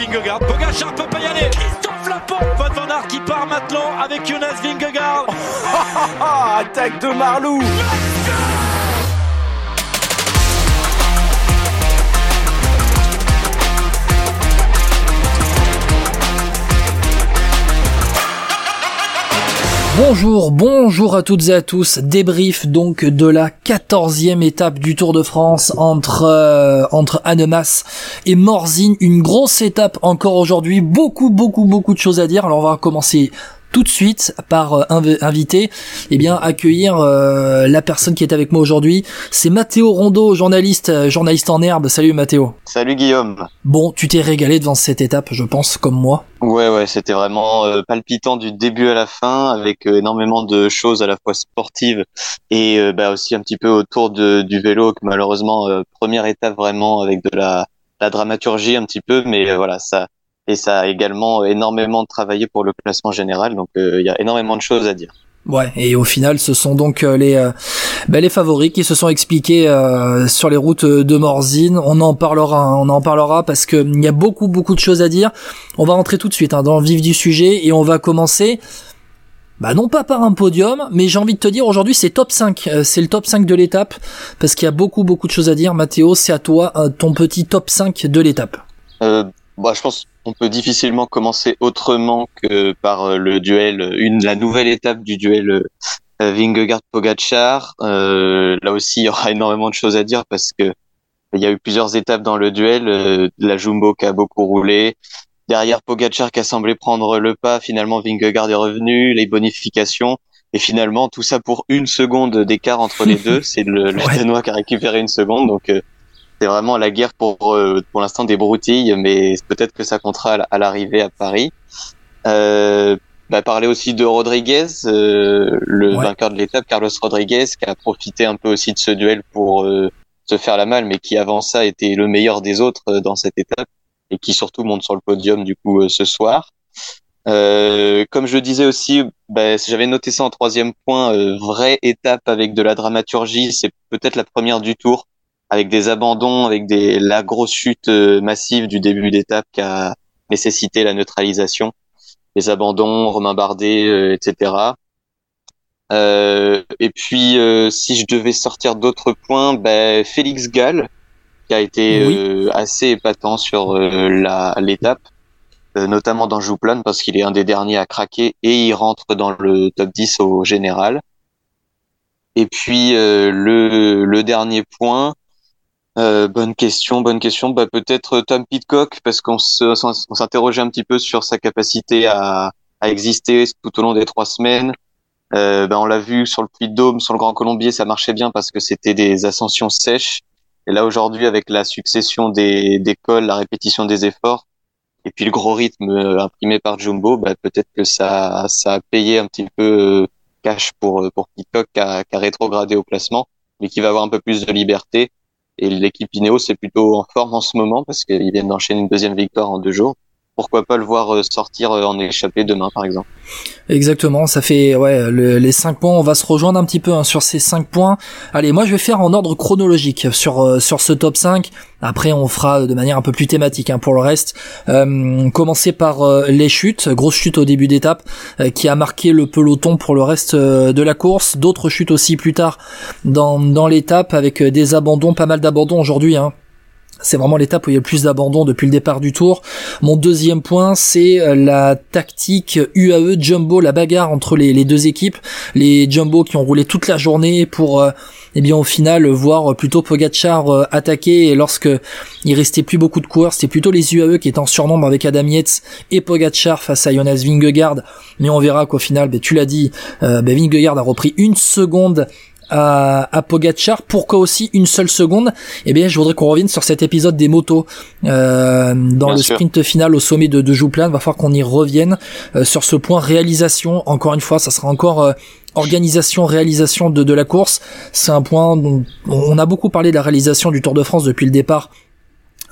Vingegaard. Pogacar peut pas y aller. Christophe Laporte. Van Van Aert qui part maintenant avec Jonas Vingegaard. Attaque de Marlou. Bonjour, bonjour à toutes et à tous. Débrief donc de la quatorzième étape du Tour de France entre euh, entre Annemasse et Morzine. Une grosse étape encore aujourd'hui. Beaucoup, beaucoup, beaucoup de choses à dire. Alors on va commencer tout de suite par euh, inviter, eh bien accueillir euh, la personne qui est avec moi aujourd'hui. C'est Mathéo Rondeau, journaliste, euh, journaliste en herbe. Salut Mathéo. Salut Guillaume. Bon, tu t'es régalé devant cette étape, je pense, comme moi. Ouais, ouais, c'était vraiment palpitant du début à la fin, avec énormément de choses à la fois sportives et bah, aussi un petit peu autour de, du vélo. Que malheureusement, première étape vraiment avec de la, la dramaturgie un petit peu, mais voilà, ça et ça a également énormément travaillé pour le classement général. Donc euh, il y a énormément de choses à dire. Ouais, et au final, ce sont donc euh, les euh, bah, les favoris qui se sont expliqués sur les routes de Morzine. On en parlera, on en parlera parce que il y a beaucoup beaucoup de choses à dire. On va rentrer tout de suite hein, dans le vif du sujet et on va commencer. Bah non pas par un podium, mais j'ai envie de te dire aujourd'hui c'est top 5, c'est le top 5 de l'étape parce qu'il y a beaucoup beaucoup de choses à dire. Mathéo, c'est à toi ton petit top 5 de l'étape. Euh, bah, je pense on peut difficilement commencer autrement que par euh, le duel, une la nouvelle étape du duel euh, Vingegaard Pogacar. Euh, là aussi, il y aura énormément de choses à dire parce que il y a eu plusieurs étapes dans le duel. Euh, la Jumbo qui a beaucoup roulé. Derrière Pogacar qui a semblé prendre le pas, finalement Vingegaard est revenu, les bonifications. Et finalement, tout ça pour une seconde d'écart entre les deux. C'est le, le Danois qui a récupéré une seconde. Donc, c'est vraiment la guerre pour euh, pour l'instant des broutilles, mais peut-être que ça comptera à l'arrivée à Paris. Euh, bah, parler aussi de Rodriguez, euh, le vainqueur de l'étape, Carlos Rodriguez, qui a profité un peu aussi de ce duel pour euh, se faire la malle, mais qui avant ça était le meilleur des autres dans cette étape et qui surtout monte sur le podium du coup ce soir. comme je disais aussi, bah, j'avais noté ça en troisième point, vraie étape avec de la dramaturgie, c'est peut-être la première du tour avec des abandons, avec des la grosse chute euh, massive du début d'étape qui a nécessité la neutralisation, les abandons, Romain Bardet, euh, etc. Euh, et puis, euh, si je devais sortir d'autres points, ben, Félix Gall, qui a été assez épatant sur la l'étape, notamment dans Jouplane, parce qu'il est un des derniers à craquer et il rentre dans le top 10 au général. Et puis le, le dernier point, euh, bonne question, bonne question. Bah, peut-être Tom Pitcock, parce qu'on s'interrogeait un petit peu sur sa capacité à, à exister tout au long des trois semaines. Euh, bah, on l'a vu sur le Puy de Dôme, sur le Grand Colombier, ça marchait bien parce que c'était des ascensions sèches. Et là aujourd'hui, avec la succession des, des cols, la répétition des efforts, et puis le gros rythme euh, imprimé par Jumbo, bah, peut-être que ça, ça a payé un petit peu euh, cash pour pour Pitcock qui a, qui a rétrogradé au classement, mais qui va avoir un peu plus de liberté et l'équipe Ineos c'est plutôt en forme en ce moment parce qu'ils viennent d'enchaîner une deuxième victoire en deux jours. Pourquoi pas le voir euh, sortir euh, en échappée demain, par exemple Exactement, ça fait ouais les cinq points. On va se rejoindre un petit peu hein, sur ces cinq points. Allez, moi je vais faire en ordre chronologique sur euh, sur ce top 5. Après, on fera de manière un peu plus thématique hein, pour le reste. Euh, commencer par les chutes, grosse chute au début d'étape qui a marqué le peloton pour le reste de la course. D'autres chutes aussi plus tard dans dans l'étape avec des abandons, pas mal d'abandons aujourd'hui. Hein c'est vraiment l'étape où il y a le plus d'abandon depuis le départ du tour. Mon deuxième point, c'est euh, la tactique UAE Jumbo, la bagarre entre les, deux équipes. Les Jumbo qui ont roulé toute la journée pour, euh, eh bien, au final, voir plutôt Pogacar euh, attaquer. Et lorsque il restait plus beaucoup de coureurs, c'était plutôt les UAE qui étaient en surnombre avec Adam Yates et Pogacar face à Jonas Vingegaard. Mais on verra qu'au final, ben, tu l'as dit, ben, Vingegaard a repris une seconde à, à Pogachar. Pourquoi aussi une seule seconde Eh bien, je voudrais qu'on revienne sur cet épisode des motos euh, dans le sprint final au sommet de, de Jouplan. Va falloir qu'on y revienne euh, sur ce point réalisation. Encore une fois, ça sera encore euh, organisation, réalisation de, de la course. C'est un point dont on a beaucoup parlé de la réalisation du Tour de France depuis le départ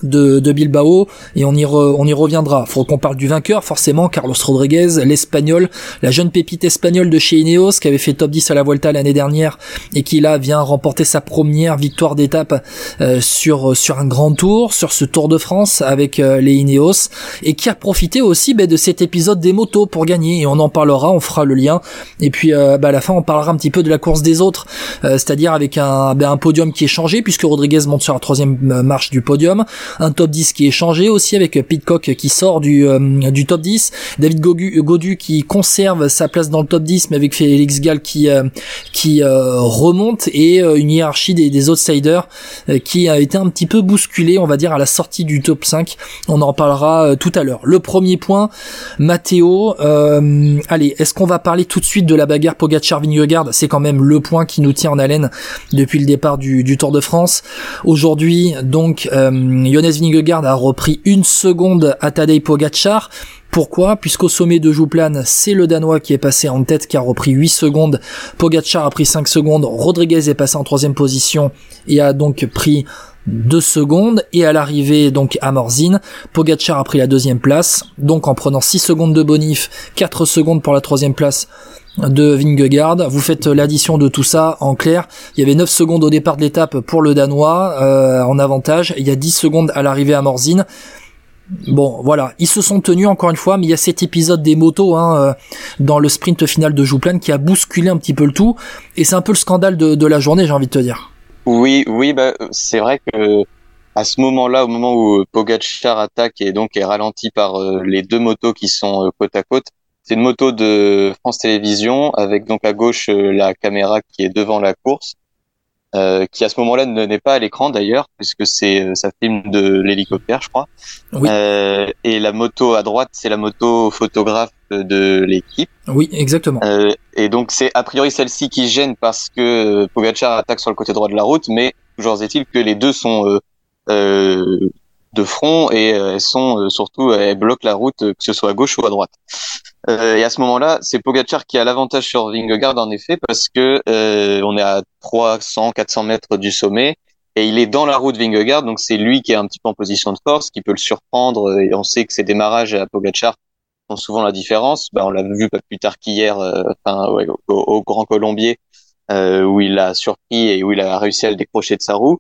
de, Bilbao et on y on y reviendra. Faut qu'on parle du vainqueur forcément Carlos Rodriguez, l'espagnol, la jeune pépite espagnole de chez Ineos qui avait fait top 10 à la Vuelta l'année dernière et qui là vient remporter sa première victoire d'étape euh, sur sur un grand tour, sur ce Tour de France avec euh, les Ineos et qui a profité aussi bah, de cet épisode des motos pour gagner. Et on en parlera, on fera le lien. Et puis euh, bah, à la fin on parlera un petit peu de la course des autres, c'est-à-dire avec un bah, un podium qui est changé puisque Rodriguez monte sur la troisième marche du podium un top 10 qui est changé aussi avec Pitcock qui sort du, euh, du top 10, David Godu, qui conserve sa place dans le top 10 mais avec Félix Gall qui, euh, qui euh, remonte et une hiérarchie des, des outsiders qui a été un petit peu bousculée on va dire à la sortie du top 5. On en parlera tout à l'heure. Le premier point, Matteo, allez, est-ce qu'on va parler tout de suite de la bagarre Pogacar-Vingegaard? C'est quand même le point qui nous tient en haleine depuis le départ du, du Tour de France. Aujourd'hui, donc, Jonas Vingegaard a repris une seconde à Tadej Pogacar. Pourquoi? Puisqu'au sommet de Jouplan, c'est le Danois qui est passé en tête, qui a repris 8 secondes. Pogacar a pris 5 secondes. Rodriguez est passé en troisième position et a donc pris 2 secondes. Et à l'arrivée, donc, à Morzine, Pogacar a pris la deuxième place. Donc, en prenant 6 secondes de bonif, 4 secondes pour la troisième place de Vingegaard. Vous faites l'addition de tout ça en clair. Il y avait 9 secondes au départ de l'étape pour le Danois euh, en avantage. Il y a 10 secondes à l'arrivée à Morzine. Bon, voilà, ils se sont tenus encore une fois, mais il y a cet épisode des motos hein, euh, dans le sprint final de Jouplan qui a bousculé un petit peu le tout, et c'est un peu le scandale de, la journée, j'ai envie de te dire. Oui, oui, bah c'est vrai que à ce moment-là, au moment où Pogacar attaque et donc est ralenti par euh, les deux motos qui sont côte à côte, c'est une moto de France Télévisions avec donc à gauche euh, la caméra qui est devant la course, euh, qui à ce moment-là ne n'est pas à l'écran d'ailleurs puisque c'est euh, ça filme de l'hélicoptère, je crois. Oui. Euh, et la moto à droite, c'est la moto photographe de l'équipe. Oui, exactement. Euh, et donc c'est a priori celle-ci qui gêne parce que Pogacar attaque sur le côté droit de la route, mais toujours est-il que les deux sont euh, de front et elles sont surtout elles bloquent la route que ce soit à gauche ou à droite. Euh, et à ce moment-là, c'est Pogacar qui a l'avantage sur Vingegaard en effet parce que euh, on est à 300, 400 mètres du sommet et il est dans la route Vingegaard, donc c'est lui qui est un petit peu en position de force, qui peut le surprendre. Et on sait que ses démarrages à Pogacar font souvent la différence. Ben, on l'a vu pas plus tard qu'hier, euh, ouais, au, Grand Colombier, euh, où il a surpris et où il a réussi à le décrocher de sa roue,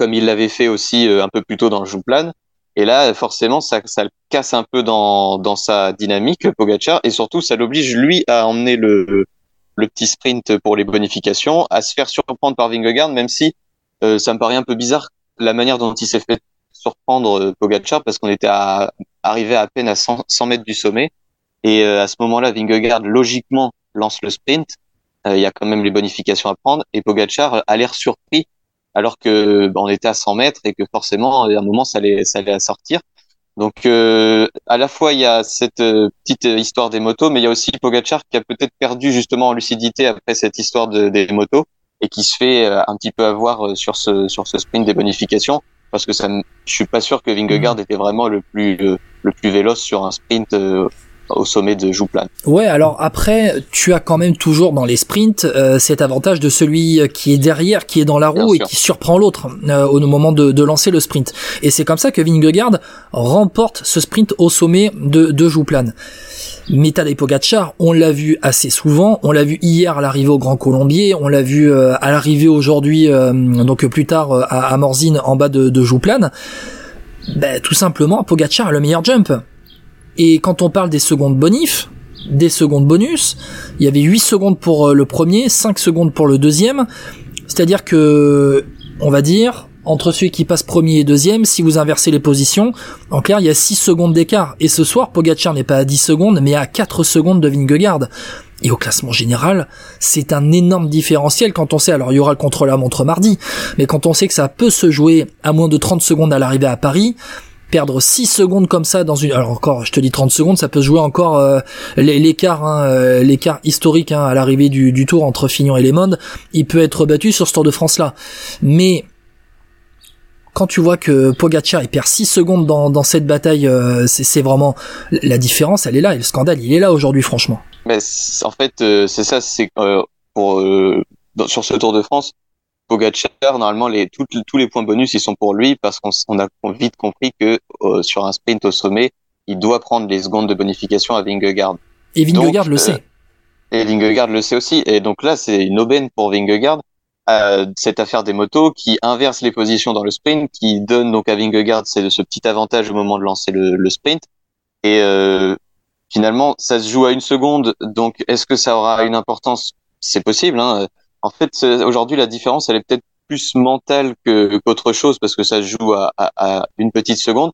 comme il l'avait fait aussi euh, un peu plus tôt dans le Jouplan. Et là, forcément, ça, ça le casse un peu dans, dans sa dynamique, Pogacar, et surtout, ça l'oblige, lui, à emmener le, le petit sprint pour les bonifications, à se faire surprendre par Vingegaard, même si euh, ça me paraît un peu bizarre la manière dont il s'est fait surprendre euh, parce qu'on était à, arrivé à peine à 100, 100 mètres du sommet, et euh, à ce moment-là, Vingegaard, logiquement, lance le sprint, il y a quand même les bonifications à prendre, et Pogacar a l'air surpris alors que bah, on était à 100 mètres et que forcément à un moment ça allait ça allait sortir. Donc euh, à la fois il y a cette euh, petite histoire des motos, mais il y a aussi Pogachar qui a peut-être perdu justement en lucidité après cette histoire de, des motos et qui se fait euh, un petit peu avoir sur ce sur ce sprint des bonifications parce que ça, je suis pas sûr que Vingegaard mmh. était vraiment le plus le, le plus véloce sur un sprint au sommet de Jouplan. Ouais, alors après, tu as quand même toujours dans les sprints euh, cet avantage de celui qui est derrière, qui est dans la roue et qui surprend l'autre euh, au moment de, de, lancer le sprint. Et c'est comme ça que Vingegaard remporte ce sprint au sommet de, de Jouplan. Mais Pogacar, on l'a vu assez souvent, on l'a vu hier à l'arrivée au Grand Colombier, on l'a vu euh, à l'arrivée aujourd'hui, donc plus tard à, à Morzine en bas de, de Jouplan. Ben, tout simplement, Pogacar a le meilleur jump. Et quand on parle des secondes bonif, des secondes bonus, il y avait 8 secondes pour euh, le premier, 5 secondes pour le deuxième. C'est-à-dire que, on va dire, entre celui qui passe premier et deuxième, si vous inversez les positions, en clair, il y a 6 secondes d'écart. Et ce soir, Pogacar n'est pas à 10 secondes, mais à 4 secondes de Vingegaard. Et au classement général, c'est un énorme différentiel quand on sait, alors il y aura le contre-la-montre mardi, mais quand on sait que ça peut se jouer à moins de 30 secondes à l'arrivée à Paris, perdre 6 secondes comme ça dans une alors encore je te dis 30 secondes ça peut jouer encore euh, l'écart hein, euh, l'écart historique hein, à l'arrivée du, tour entre Fignon et Les Mondes il peut être battu sur ce Tour de France là mais quand tu vois que Pogacar perd 6 secondes dans, dans cette bataille euh, c'est vraiment la différence elle est là et le scandale il est là aujourd'hui franchement. Mais en fait c'est ça c'est pour sur ce Tour de France Pogacar, normalement, les, tous les points bonus, ils sont pour lui parce qu'on on a vite compris que euh, sur un sprint au sommet, il doit prendre les secondes de bonification à Vingegaard. Et Vingegaard le sait. Et Vingegaard le sait aussi. Et donc là, c'est une aubaine pour Vingegaard. Euh, cette affaire des motos qui inverse les positions dans le sprint, qui donne donc à Vingegaard c'est ce petit avantage au moment de lancer le, le sprint. Et euh, finalement, ça se joue à une seconde. Donc, est-ce que ça aura une importance? C'est possible. Hein. En fait, aujourd'hui, la différence, elle est peut-être plus mentale que qu'autre chose parce que ça se joue à, à, à une petite seconde.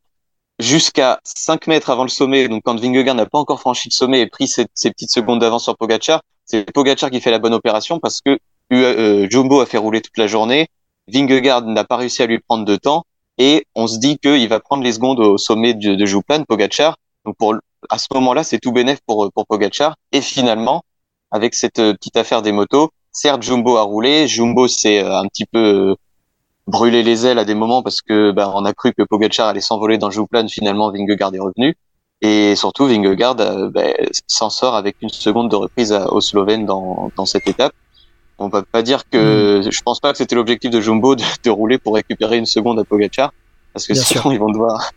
Jusqu'à 5 mètres avant le sommet, donc quand Vingegaard n'a pas encore franchi le sommet et pris ces, ces petites secondes d'avance sur Pogacar, c'est Pogacar qui fait la bonne opération parce que euh, Jumbo a fait rouler toute la journée, Vingegaard n'a pas réussi à lui prendre de temps et on se dit qu'il va prendre les secondes au sommet de, de Jouplan, Pogacar. Donc pour à ce moment-là, c'est tout bénéf pour pour Pogacar. Et finalement avec cette euh, petite affaire des motos, certes Jumbo a roulé, Jumbo s'est euh, un petit peu brûler les ailes à des moments parce que ben, on a cru que Pogacar allait s'envoler dans le Jouplan. Finalement, Vingegaard est revenu. Et surtout, Vingegaard euh, ben, s'en sort avec une seconde de reprise au Slovène dans, dans cette étape. On va pas dire que mm. je pense pas que c'était l'objectif de Jumbo de, de, rouler pour récupérer une seconde à Pogacar parce que sinon ils vont devoir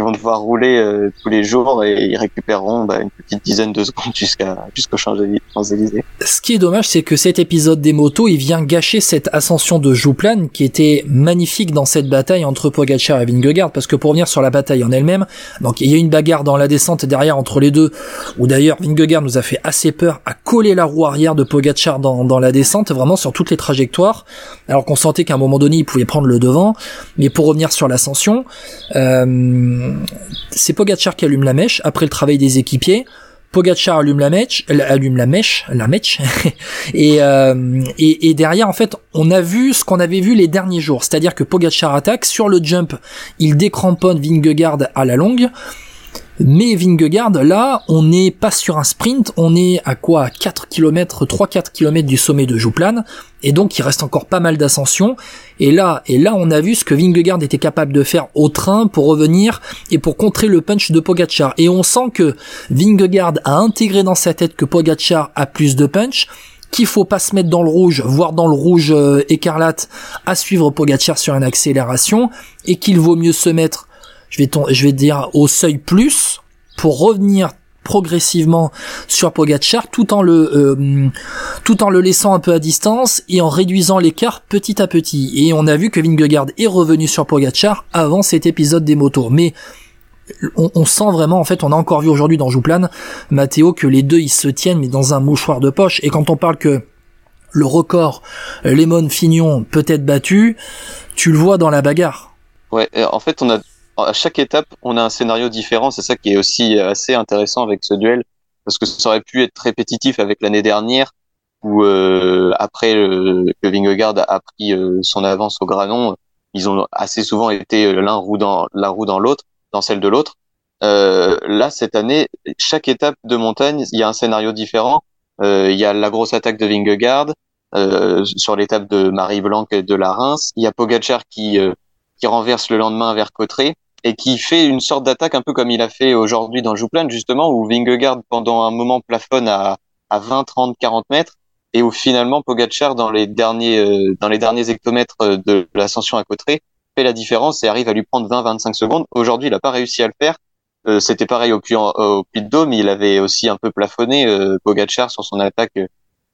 qui vont devoir rouler euh, tous les jours et ils récupéreront bah, une petite dizaine de secondes jusqu'à jusqu'aux Champs-Élysées. Ce qui est dommage, c'est que cet épisode des motos, il vient gâcher cette ascension de Jouplan qui était magnifique dans cette bataille entre Pogacar et Vingegaard, parce que pour venir sur la bataille en elle-même, donc il y a une bagarre dans la descente derrière entre les deux, où d'ailleurs Vingegaard nous a fait assez peur à coller la roue arrière de Pogacar dans, dans la descente, vraiment sur toutes les trajectoires, alors qu'on sentait qu'à un moment donné il pouvait prendre le devant, mais pour revenir sur l'ascension, euh, c'est Pogacar qui allume la mèche après le travail des équipiers. Pogacar allume la mèche, allume la mèche, la mèche, euh, et, et, derrière en fait on a vu ce qu'on avait vu les derniers jours, c'est-à-dire que Pogacar attaque sur le jump, il décramponne Vingegaard à la longue, mais Vingegaard, là, on n'est pas sur un sprint, on est à quoi 4 km, 3-4 km du sommet de Jouplan, et donc il reste encore pas mal d'ascension. Et là, et là, on a vu ce que Vingegaard était capable de faire au train pour revenir et pour contrer le punch de Pogacar. Et on sent que Vingegaard a intégré dans sa tête que Pogacar a plus de punch, qu'il faut pas se mettre dans le rouge, voire dans le rouge euh, écarlate, à suivre Pogacar sur une accélération, et qu'il vaut mieux se mettre je vais, je vais dire au seuil plus pour revenir progressivement sur Pogacar tout en le euh, tout en le laissant un peu à distance et en réduisant l'écart petit à petit. Et on a vu que Vingegaard est revenu sur Pogacar avant cet épisode des motos. Mais on, on sent vraiment en fait on a encore vu aujourd'hui dans Jouplan Matteo que les deux ils se tiennent mais dans un mouchoir de poche. Et quand on parle que le record Lemon Fignon peut être battu tu le vois dans la bagarre. Ouais en fait on a à chaque étape, on a un scénario différent. C'est ça qui est aussi euh, assez intéressant avec ce duel, parce que ça aurait pu être répétitif avec l'année dernière, où euh, après euh, que Vingegaard a pris son avance au Granon, ils ont assez souvent été l'un roue dans la roue dans l'autre, dans celle de l'autre. là, cette année, chaque étape de montagne, il y a un scénario différent. il y a la grosse attaque de Vingegaard sur l'étape de Marie Blanc et de la Reims. Il y a Pogacar qui qui renverse le lendemain vers Cotteret et qui fait une sorte d'attaque un peu comme il a fait aujourd'hui dans Jouplan justement où Vingegaard pendant un moment plafonne à, à 20, 30, 40 mètres et où finalement Pogacar dans les derniers euh, dans les derniers hectomètres de l'ascension à Cotteret fait la différence et arrive à lui prendre 20, 25 secondes. Aujourd'hui, il n'a pas réussi à le faire. Euh, C'était pareil au puy, au puy de Dôme, il avait aussi un peu plafonné euh, Pogacar sur son attaque euh,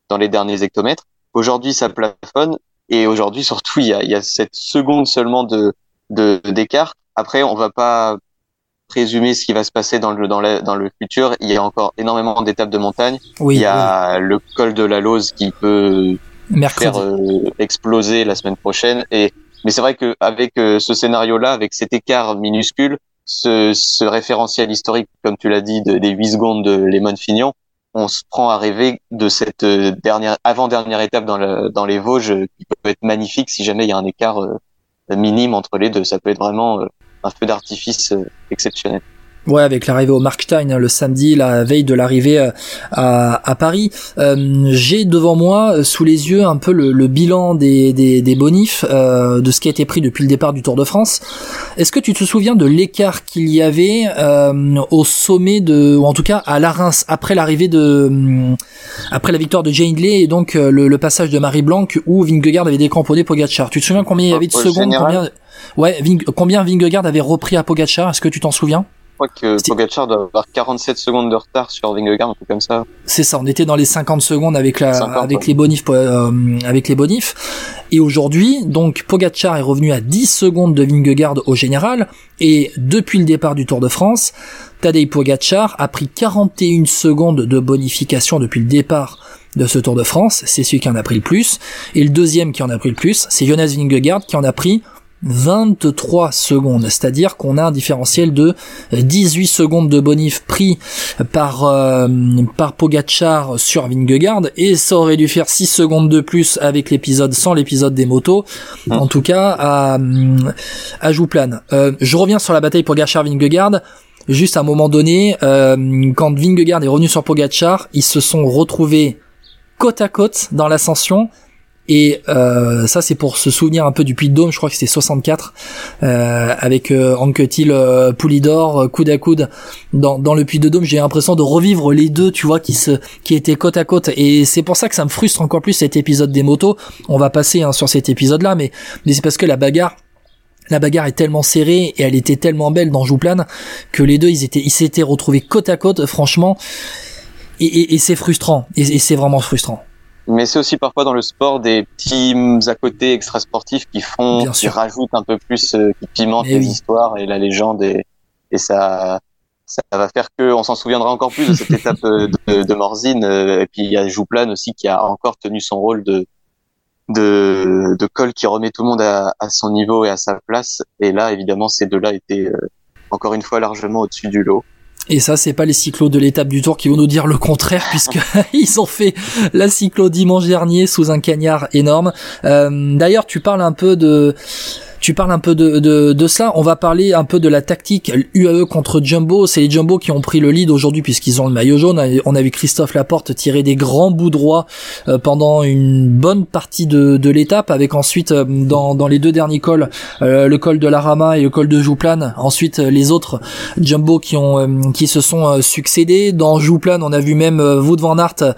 dans les derniers hectomètres. Aujourd'hui, ça plafonne et aujourd'hui surtout il y a, il y a cette seconde seulement de d'écart après, on va pas présumer ce qui va se passer dans le dans, dans le futur. Il y a encore énormément d'étapes de montagne. Oui, il y a le col de la Lose qui peut faire euh, exploser la semaine prochaine. Et mais c'est vrai que avec euh, ce scénario-là, avec cet écart minuscule, ce, ce référentiel historique, comme tu l'as dit, de, des 8 secondes de Lemon Fignon, on se prend à rêver de cette euh, dernière avant-dernière étape dans, le, dans les Vosges qui peut être magnifique si jamais il y a un écart minime entre les deux. Ça peut être vraiment un feu d'artifice euh, exceptionnel. Ouais, avec l'arrivée au Markstein hein, le samedi, la veille de l'arrivée euh, à, à, Paris. Euh, J'ai devant moi, euh, sous les yeux, un peu le, le bilan des, des, des bonifs, de ce qui a été pris depuis le départ du Tour de France. Est-ce que tu te souviens de l'écart qu'il y avait au sommet de, ou en tout cas à la Reims, après l'arrivée de, après la victoire de Jane Hindley et donc le, le, passage de Marie Blanc où Vingegaard avait décamponné Pogacar? Tu te souviens combien il y avait de secondes combien, Ouais, Ving, combien Vingegaard avait repris à Pogacar Est-ce que tu t'en souviens? Je crois que Pogacar doit avoir 47 secondes de retard sur Vingegaard, un peu comme ça. C'est ça, on était dans les 50 secondes avec la, avec les bonifs, euh, avec les bonifs. Et aujourd'hui, donc, Pogacar est revenu à 10 secondes de Vingegaard au général. Et depuis le départ du Tour de France, Tadej Pogacar a pris 41 secondes de bonification depuis le départ de ce Tour de France. C'est celui qui en a pris le plus. Et le deuxième qui en a pris le plus, c'est Jonas Vingegaard qui en a pris 23 secondes, c'est-à-dire qu'on a un différentiel de 18 secondes de bonif pris par euh, par Pogachar sur Vingegaard et ça aurait dû faire 6 secondes de plus avec l'épisode sans l'épisode des motos, ah. en tout cas à à Jouplan. Euh, je reviens sur la bataille Pogachar Vingegaard. Juste à un moment donné, euh, quand Vingegaard est revenu sur Pogachar, ils se sont retrouvés côte à côte dans l'ascension et euh, ça, c'est pour se souvenir un peu du Puy de Dôme. Je crois que c'était 64 euh, avec euh, Anquetil, euh, Poulidor, euh, coude à coude dans, dans le Puy de Dôme. J'ai l'impression de revivre les deux, tu vois, qui se qui étaient côte à côte. Et c'est pour ça que ça me frustre encore plus cet épisode des motos. On va passer hein, sur cet épisode-là, mais mais c'est parce que la bagarre la bagarre est tellement serrée et elle était tellement belle dans Jouplan que les deux ils étaient ils s'étaient retrouvés côte à côte franchement et, c'est frustrant et c'est vraiment frustrant mais c'est aussi parfois dans le sport des teams à côté extrasportifs qui font, qui rajoutent un peu plus, euh, qui pimentent les histoires et la légende et, et ça, ça va faire que on s'en souviendra encore plus de cette étape euh, de, de Morzine. Euh, et puis il y a Jouplan aussi qui a encore tenu son rôle de de, de col qui remet tout le monde à, à, son niveau et à sa place. Et là, évidemment, ces deux-là étaient encore une fois largement au-dessus du lot. Et ça, c'est pas les cyclos de l'étape du Tour qui vont nous dire le contraire, puisque ils ont fait la cyclo dimanche dernier sous un cagnard énorme. Euh, D'ailleurs, tu parles un peu de tu parles un peu de, de, de, cela. On va parler un peu de la tactique UAE contre Jumbo. C'est les Jumbo qui ont pris le lead aujourd'hui puisqu'ils ont le maillot jaune. On a vu Christophe Laporte tirer des grands bouts droits euh, pendant une bonne partie de, de l'étape, avec ensuite euh, dans, dans les deux derniers cols, euh, le col de la Rama et le col de Jouplan. Ensuite les autres Jumbo qui ont qui se sont succédés. Dans Jouplan, on a vu même Wout van Aert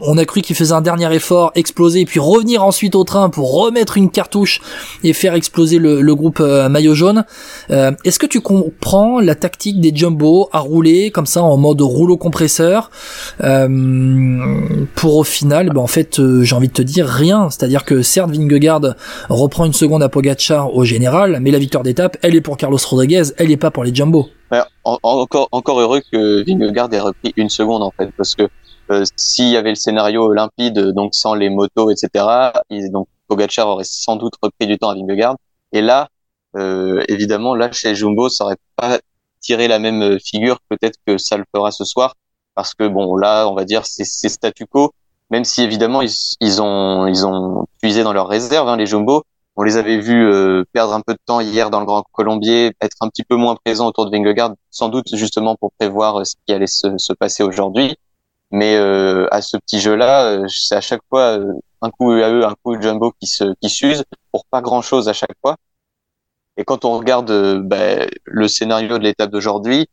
on a cru qu'il faisait un dernier effort, exploser, et puis revenir ensuite au train pour remettre une cartouche et faire exploser le, groupe euh, maillot jaune. Euh, est-ce que tu comprends la tactique des Jumbo à rouler comme ça en mode rouleau compresseur? Euh, pour au final, ben, en fait, j'ai envie de te dire rien. C'est-à-dire que certes, Vingegaard reprend une seconde à Pogacar au général, mais la victoire d'étape, elle est pour Carlos Rodriguez, elle est pas pour les Jumbo. encore, encore heureux que Vingegaard ait repris une seconde en fait, parce que euh, s'il y avait le scénario limpide, donc sans les motos, etc., donc Pogacar aurait sans doute repris du temps à Vingegaard. Et là, euh, évidemment, là chez Jumbo, ça aurait pas tiré la même figure. Peut-être que ça le fera ce soir, parce que bon, là, on va dire c'est statu quo. Même si évidemment ils, ils ont ils ont puisé dans leurs réserves, hein, les Jumbo. On les avait vus euh, perdre un peu de temps hier dans le Grand Colombier, être un petit peu moins présents autour de Vingegaard, sans doute justement pour prévoir ce qui allait se, se passer aujourd'hui. Mais euh, à ce petit jeu-là, euh, c'est à chaque fois euh, un coup eux, un coup Jumbo qui se qui s'use pour pas grand-chose à chaque fois. Et quand on regarde bah, le scénario de l'étape d'aujourd'hui,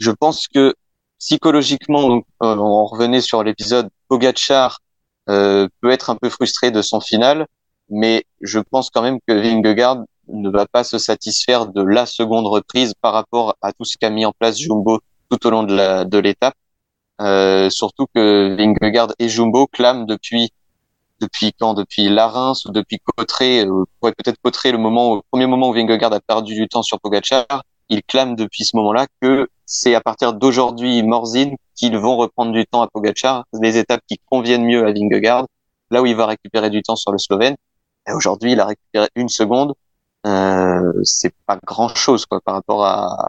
je pense que psychologiquement, donc, on revenait sur l'épisode, Pogacar euh, peut être un peu frustré de son final, mais je pense quand même que Vingegaard ne va pas se satisfaire de la seconde reprise par rapport à tout ce qu'a mis en place Jumbo tout au long de l'étape. Euh, surtout que Vingegaard et Jumbo clament depuis depuis quand? Depuis Larins ou depuis Cotteret euh, peut-être Cotteret le moment au premier moment où Vingegaard a perdu du temps sur Pogacar, ils clament depuis ce moment-là que c'est à partir d'aujourd'hui Morzine qu'ils vont reprendre du temps à Pogacar, les étapes qui conviennent mieux à Vingegaard, là où il va récupérer du temps sur le Slovène. Aujourd'hui, il a récupéré une seconde. Euh, c'est pas grand-chose quoi par rapport à,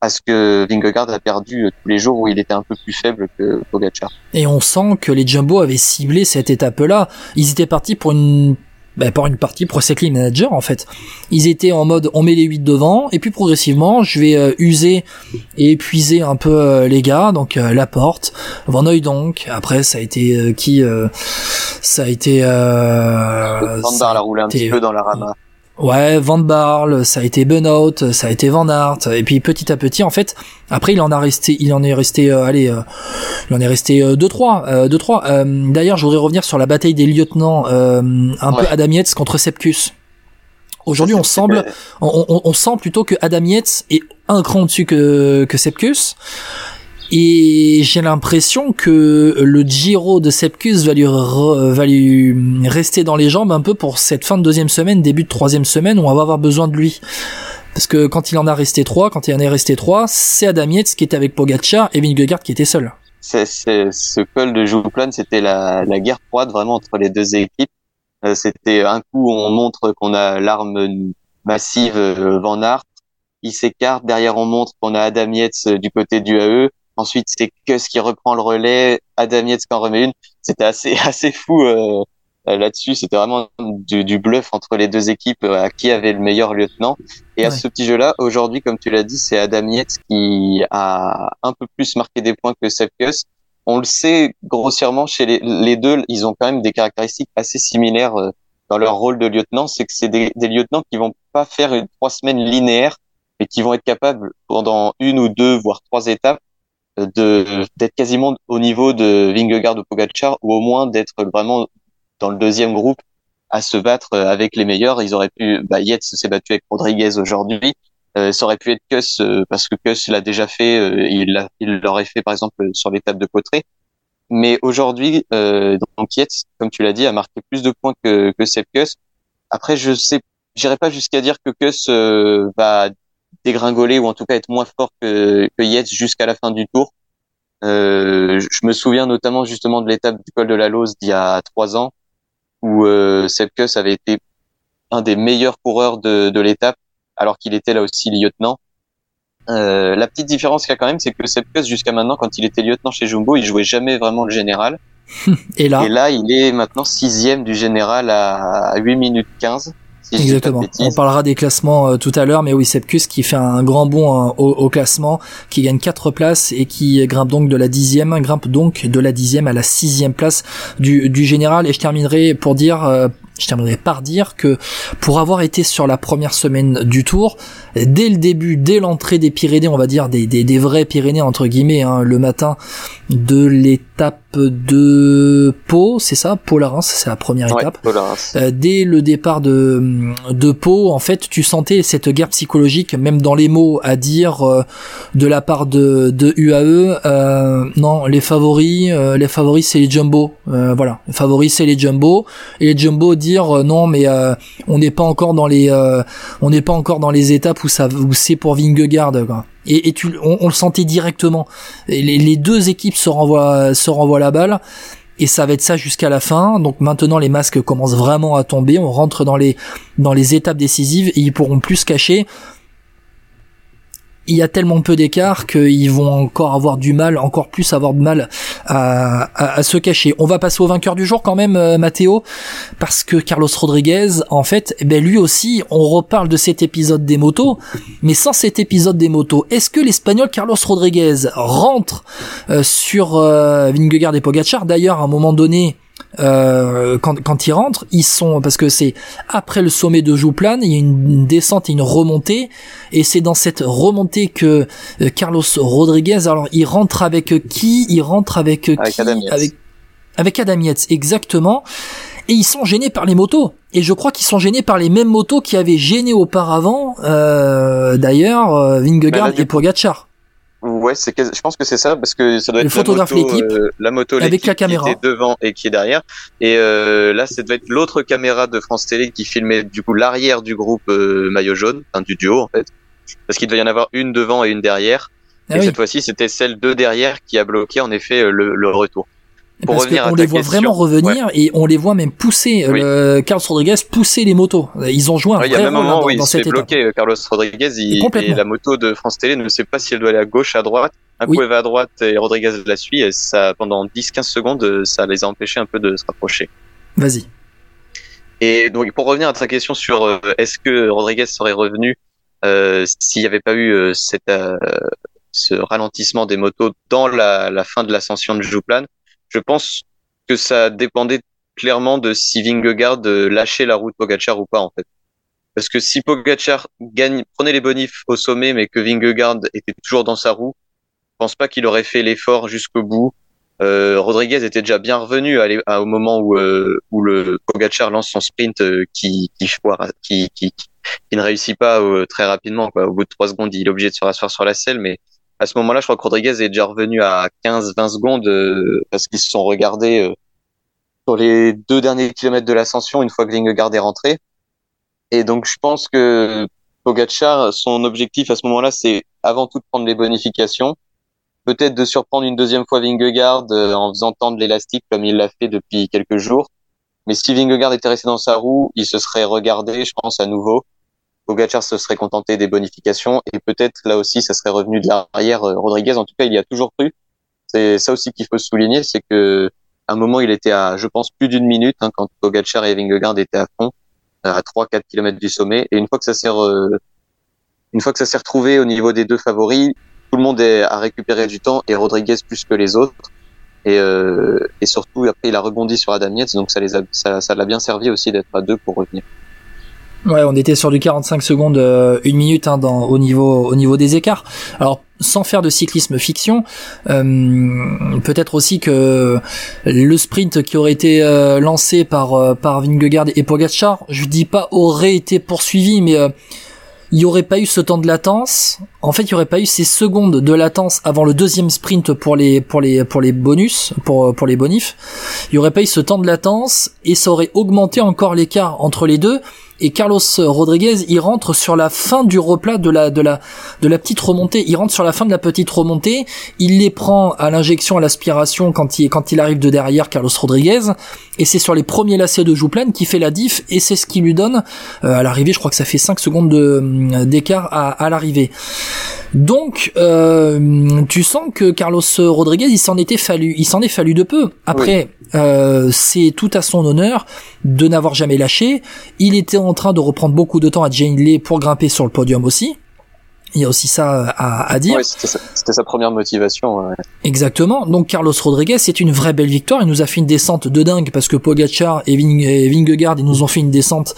parce que Vingegaard a perdu tous les jours où il était un peu plus faible que Pogacar. Et on sent que les Jumbo avaient ciblé cette étape-là. Ils étaient partis pour une bah, par une partie Pro Cycling Manager en fait. Ils étaient en mode on met les 8 devant et puis progressivement je vais euh, user et épuiser un peu euh, les gars donc euh, la porte Van donc après ça a été qui ça a été Van Barle a roulé un petit peu dans la rama. Ouais, Van Barle, ça a été Benoît, ça a été Van Aert, et puis petit à petit, en fait, après il en a resté, il en est resté, allez, il en est resté deux trois, deux trois. D'ailleurs, je voudrais revenir sur la bataille des lieutenants, un peu Adam Yates contre Sepkus. Aujourd'hui, on semble, on, on, on, sent plutôt que Adam Yates est un cran au-dessus que, que Sepkus. Et j'ai l'impression que le Giro de Sepkus va lui, va lui rester dans les jambes un peu pour cette fin de deuxième semaine, début de troisième semaine où on va avoir besoin de lui. Parce que quand il en a resté trois, quand il en est resté trois, c'est Adam Yates qui était avec Pogacar et Vingegaard qui était seul. C'est, ce col de Jouplane, c'était la, la guerre froide vraiment entre les deux équipes. Euh, c'était un coup, on montre qu'on a l'arme massive euh, Van Aert, il s'écarte. Derrière, on montre qu'on a Adam Yates euh, du côté du AE. Ensuite, c'est Kuss qui reprend le relais. Adam Yates qui en remet une. C'était assez assez fou là-dessus. C'était vraiment du, du, bluff entre les deux équipes à qui avait le meilleur lieutenant. Et à ce petit jeu-là, aujourd'hui, comme tu l'as dit, c'est Adam Yates qui a un peu plus marqué des points que Sepp on le sait grossièrement chez les, deux, ils ont quand même des caractéristiques assez similaires euh, dans leur rôle de lieutenant. C'est que c'est des, lieutenants qui vont pas faire une trois semaines linéaires, mais qui vont être capables pendant une ou deux, voire trois étapes, euh, de d'être quasiment au niveau de Vingegaard ou Pogacar, ou au moins d'être vraiment dans le deuxième groupe à se battre euh, avec les meilleurs. Ils auraient pu, bah, Yates s'est battu avec Rodriguez aujourd'hui. Euh, ça aurait pu être Kuss euh, parce que Kuss l'a déjà fait, euh, il il l'aurait fait par exemple sur l'étape de Potré. Mais aujourd'hui, donc Yates, comme tu l'as dit, a marqué plus de points que que Sepp Kuss. Après, je sais, j'irai pas jusqu'à dire que Kuss va dégringoler ou en tout cas être moins fort que que Yates jusqu'à la fin du tour. je me souviens notamment justement de l'étape du col de la Lose d'il y a trois ans où euh, Sepp Kuss avait été un des meilleurs coureurs de, de l'étape alors qu'il était là aussi lieutenant. Euh, la petite différence qu'il y a quand même, c'est que Sepkus, jusqu'à maintenant, quand il était lieutenant chez Jumbo, il jouait jamais vraiment le général. Et là, Et là il est maintenant sixième du général à 8 minutes 15. Exactement. On parlera des classements euh, tout à l'heure, mais oui, Sepkus qui fait un grand bond hein, au, classement, qui gagne quatre places et qui grimpe donc de la dixième, grimpe donc de la dixième à la sixième place du, du général. Et je terminerai pour dire, euh, je terminerai par dire que pour avoir été sur la première semaine du tour, dès le début, dès l'entrée des Pyrénées, on va dire des, des, des vrais Pyrénées entre guillemets, hein, le matin de l'étape de Pau, c'est ça, Pau la c'est la première étape. Euh, dès le départ de de Pau, en fait, tu sentais cette guerre psychologique, même dans les mots à dire euh, de la part de de UAE. Euh, non, les favoris, euh, les favoris c'est les jumbo. voilà, les favoris c'est les jumbo et les jumbo dire non mais on n'est pas encore dans les on n'est pas encore dans les étapes où ça où c'est pour Vingegaard quoi et, tu, on, le sentait directement. les, les, deux équipes se renvoient, se renvoient la balle. Et ça va être ça jusqu'à la fin. Donc maintenant les masques commencent vraiment à tomber. On rentre dans les dans les étapes décisives et ils pourront plus se cacher il y a tellement peu d'écart qu'ils vont encore avoir du mal, encore plus avoir de mal à, se cacher. On va passer au vainqueur du jour quand même, euh, Mathéo, parce que Carlos Rodriguez, en fait, eh ben lui aussi, on reparle de cet épisode des motos, mais sans cet épisode des motos, est-ce que l'Espagnol Carlos Rodriguez rentre euh, sur euh, Vingegaard et Pogacar? D'ailleurs, à un moment donné, euh, quand, quand ils rentrent, ils sont parce que c'est après le sommet de Jouplane, il y a une descente et une remontée, et c'est dans cette remontée que euh, Carlos Rodriguez, alors il rentre avec qui? Il rentre avec, qui? Avec avec Adam Yates, exactement. Et ils sont gênés par les motos. Et je crois qu'ils sont gênés par les mêmes motos qui avaient gêné auparavant, euh, d'ailleurs, euh, Vingegaard bah, et Pogacar. Ouais, c'est je pense que c'est ça parce que ça doit être la moto, euh, la moto avec la caméra qui était devant et qui est derrière. Et euh, là, ça doit être l'autre caméra de France Télé qui filmait du coup l'arrière du groupe euh, maillot jaune, enfin du duo en fait, parce qu'il devait y en avoir une devant et une derrière. Ah et cette fois-ci, c'était celle de derrière qui a bloqué en effet le retour. Pour Parce qu'on les voit vraiment revenir et on les voit même pousser euh, Carlos Rodriguez pousser les motos. Ils ont joué un ouais, vrai rôle dans, où il dans cette bloqué euh, Carlos Rodriguez il, et la moto de France Télé ne sait pas si elle doit aller à gauche, à droite. Un coup elle va à droite et Rodriguez la suit et ça pendant 10-15 secondes ça les a empêchés un peu de se rapprocher. Vas-y. Et donc pour revenir à ta question sur euh, est-ce que Rodriguez serait revenu euh, s'il n'y avait pas eu euh, cette, ce ralentissement des motos dans la, la fin de l'ascension de Jouplan, je pense que ça dépendait clairement de si Vingegaard lâchait la route Pogachar ou pas en fait. Parce que si Pogachar gagne, prenait les bonifs au sommet, mais que Vingegaard était toujours dans sa roue, je pense pas qu'il aurait fait l'effort jusqu'au bout. Euh, Rodriguez était déjà bien revenu à, au moment où, euh, où le Pogacar lance son sprint euh, qui, qui, ne réussit pas euh, très rapidement. Au bout de trois secondes, il est obligé de se rasseoir sur la selle. Mais à ce moment-là, je crois que Rodriguez est déjà revenu à 15-20 secondes parce qu'ils se sont regardés sur les deux derniers kilomètres de l'ascension une fois que Vingegaard est rentré. Et donc, je pense que Pogacar, son objectif à ce moment-là, c'est avant tout de prendre les bonifications peut-être de surprendre une deuxième fois Vingegaard euh, en faisant tendre l'élastique comme il l'a fait depuis quelques jours. Mais si Vingegaard était resté dans sa roue, il se serait regardé, je pense, à nouveau. Pogacar se serait contenté des bonifications et peut-être là aussi, ça serait revenu de l'arrière euh, Rodriguez. En tout cas, il y a toujours cru. C'est ça aussi qu'il faut souligner, c'est que à un moment, il était à, je pense, plus d'une minute hein, quand Pogacar et Vingegaard étaient à fond, euh, à 3-4 km du sommet. Et une fois que ça s'est une fois que ça s'est retrouvé au niveau des deux favoris, tout le monde a récupéré du temps et Rodriguez plus que les autres. Et, euh, et surtout, après, il a rebondi sur Adam donc ça les a, ça l'a bien servi aussi d'être à deux pour revenir. Ouais, on était sur du 45 secondes, euh, une minute hein, au niveau au niveau des écarts. Alors sans faire de cyclisme fiction, euh, peut-être aussi que le sprint qui aurait été euh, lancé par euh, par Vingegaard et Pogacar, je dis pas aurait été poursuivi, mais il y aurait pas eu ce temps de latence. En fait, il y aurait pas eu ces secondes de latence avant le deuxième sprint pour les bonus pour pour les bonifs. Il y aurait pas eu ce temps de latence et ça aurait augmenté encore l'écart entre les deux et Carlos Rodriguez il rentre sur la fin du replat de la de la de la petite remontée. Il rentre sur la fin de la petite remontée. Il les prend à l'injection à l'aspiration quand il quand il arrive de derrière Carlos Rodriguez. Et c'est sur les premiers lacets de Jouplane qui fait la diff et c'est ce qui lui donne euh, à l'arrivée je crois que ça fait 5 secondes de d'écart à, à l'arrivée. Donc euh, tu sens que Carlos Rodriguez il s'en était fallu il s'en est fallu de peu. Après euh, c'est tout à son honneur de n'avoir jamais lâché. Il était en train de reprendre beaucoup de temps à Jane Lee pour grimper sur le podium aussi. Il y a aussi ça euh, à, à dire. c'était sa, première motivation. Exactement. Donc Carlos Rodriguez, c'est une vraie belle victoire. Il nous a fait une descente de dingue parce que Pogacar et, Vingegaard, ils nous ont fait une descente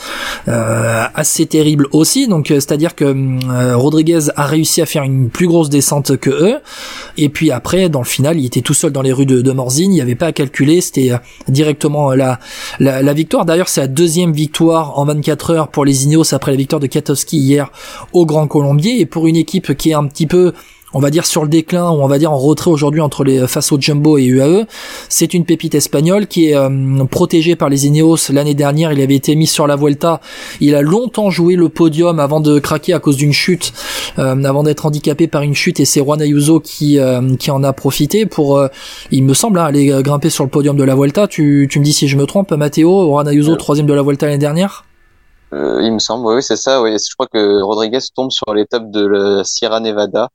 euh, assez terrible aussi. Donc euh, c'est-à-dire que euh, Rodriguez a réussi à faire une plus grosse descente que eux. Et puis après, dans le final, il était tout seul dans les rues de, de Morzine. Il n'y avait pas à calculer. C'était directement la, la, la victoire. D'ailleurs, c'est la deuxième victoire en 24 heures pour les Ineos après la victoire de Katowski hier au Grand Colombier. Et pour une équipe qui est un petit peu on va dire sur le déclin ou on va dire en retrait aujourd'hui entre les face au Jumbo et UAE. C'est une pépite espagnole qui est euh, protégée par les Ineos l'année dernière. Il avait été mis sur la Vuelta. Il a longtemps joué le podium avant de craquer à cause d'une chute, euh, avant d'être handicapé par une chute. Et c'est Juan Ayuso qui euh, qui en a profité pour, il me semble, hein, aller grimper sur le podium de la Vuelta. Tu, tu me dis si je me trompe, Matteo. Juan Ayuso troisième de la Vuelta l'année dernière. Euh, il me semble, oui, c'est ça. Oui. Je crois que Rodriguez tombe sur l'étape de la Sierra Nevada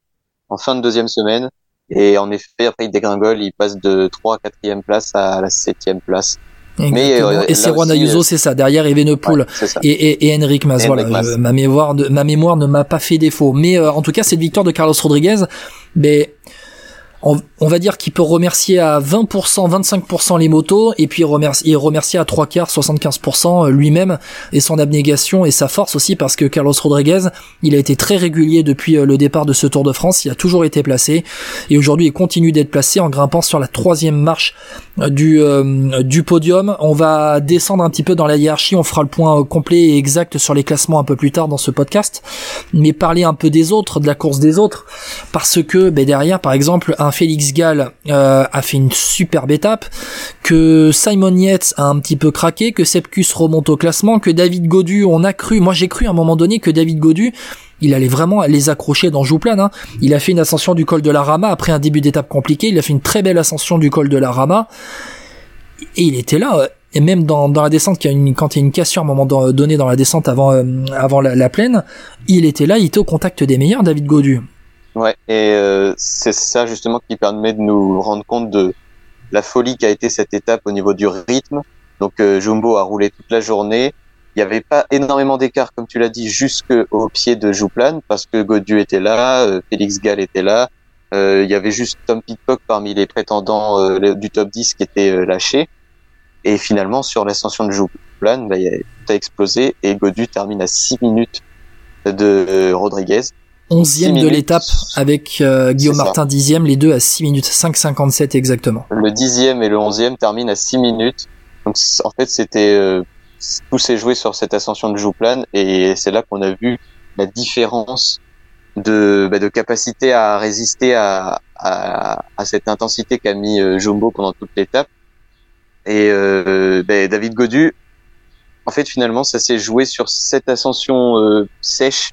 en fin de deuxième semaine. Et en effet, après, il dégringole, il passe de 3 à 4 place à la 7 place. Mais, euh, et c'est Juan Ayuso, euh, c'est ça, derrière Evenepoel et, et, et Henrik Mas. voilà, ma mémoire, de, ma mémoire ne m'a pas fait défaut. Mais en tout cas, cette victoire de Carlos Rodriguez, mais on, va dire qu'il peut remercier à 20%, 25% les motos, et puis remercier, remercier à trois quarts, 75% euh, lui-même et son abnégation et sa force aussi, parce que Carlos Rodriguez, il a été très régulier depuis euh, le départ de ce Tour de France, il a toujours été placé, et aujourd'hui il continue d'être placé en grimpant sur la troisième marche euh, du, podium. On va descendre un petit peu dans la hiérarchie, on fera le point complet et exact sur les classements un peu plus tard dans ce podcast, mais parler un peu des autres, de la course des autres, parce que ben, derrière, par exemple, un Félix Gall euh, a fait une superbe étape, que Simon Yates a un petit peu craqué, que Sepkus remonte au classement, que David Godu, on a cru, moi j'ai cru à un moment donné que David Godu il allait vraiment les accrocher dans Jouplane. Hein. Il a fait une ascension du col de la Rama après un début d'étape compliqué. Il a fait une très belle ascension du col de la Rama. Et il était là. Et même dans, la descente, quand il y a une cassure à un moment donné dans la descente avant, euh, avant la, la, plaine, il était là, il était au contact des meilleurs, David Godu. Ouais, et euh, c'est ça justement qui permet de nous rendre compte de la folie qu'a été cette étape au niveau du rythme. Donc Jumbo a roulé toute la journée. Il n'y avait pas énormément d'écart, comme tu l'as dit, jusqu'au pied de Jouplan, parce que Godu était là, Félix Gall était là. il y avait juste Tom Pitcock parmi les prétendants du top 10 qui était lâché. Et finalement, sur l'ascension de Jouplan, bah, tout a explosé et Godu termine à 6 minutes de Rodriguez. Onzième de l'étape avec euh, Guillaume Martin dixième, les deux à 6 minutes 5,57 exactement. Le dixième et le onzième terminent à 6 minutes. Donc en fait c'était euh, tout s'est joué sur cette ascension de Jouplan et c'est là qu'on a vu la différence de, bah, de capacité à résister à, à, à cette intensité qu'a mis euh, Jumbo pendant toute l'étape. Et euh, bah, David Godu, en fait finalement ça s'est joué sur cette ascension euh, sèche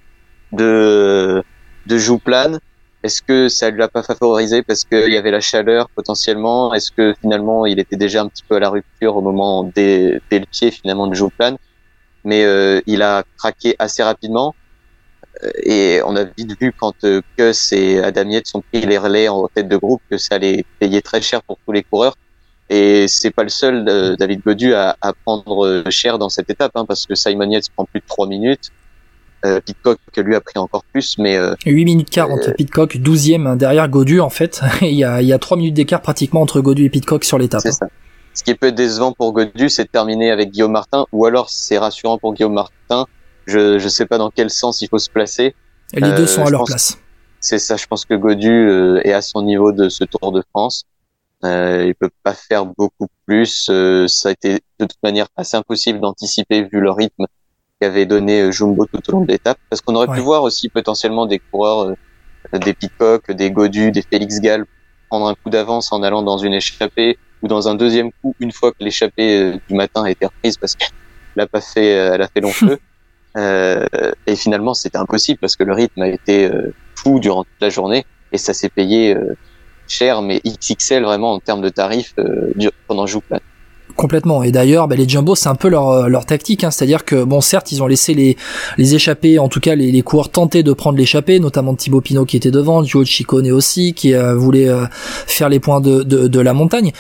de de Jouplane. Est-ce que ça lui a pas favorisé parce qu'il y avait la chaleur potentiellement? Est-ce que finalement il était déjà un petit peu à la rupture au moment des, des finalement de Jouplane Mais euh, il a craqué assez rapidement euh, et on a vite vu quand euh, et Adam Yates ont pris les relais en tête de groupe que ça allait payer très cher pour tous les coureurs. Et c'est pas le seul, euh, David Godu, à, à, prendre cher dans cette étape, hein, parce que Simon Yates prend plus de 3 minutes. Euh, Pitcock lui a pris encore plus, mais euh, 8 minutes 40, euh, Pitcock 12e hein, derrière Godu en fait. il y a il y a 3 minutes d'écart pratiquement entre Godu et Pitcock sur l'étape. C'est ça. Ce qui est peu décevant pour Godu, c'est de terminer avec Guillaume Martin, ou alors c'est rassurant pour Guillaume Martin. Je je sais pas dans quel sens il faut se placer. Et les deux sont à leur place. C'est ça. Je pense que Godu est à son niveau de ce Tour de France. Euh, il peut pas faire beaucoup plus. ça a été de toute manière assez impossible d'anticiper vu le rythme qu'avait donné euh, Jumbo tout au long de l'étape, parce qu'on aurait pu voir aussi potentiellement des coureurs, euh, des Pitcock, des Godu, des Félix Gall prendre un coup d'avance en allant dans une échappée ou dans un deuxième coup une fois que l'échappée euh, du matin a été reprise parce qu'elle a pas fait, elle a fait long feu. Euh, et finalement, c'était impossible parce que le rythme a été fou durant toute la journée et ça s'est payé cher, mais XXL vraiment en termes de tarifs pendant Jouplan. Complètement. Et d'ailleurs, bah, les Jumbo, c'est un peu leur, euh, leur tactique. Hein. C'est-à-dire que, bon, certes, ils ont laissé les, les échappés, en tout cas les, les coureurs tenter de prendre l'échappée, notamment Thibaut Pinot qui était devant, Joe Chicone aussi, qui euh, voulait euh, faire les points de, de, de, la montagne.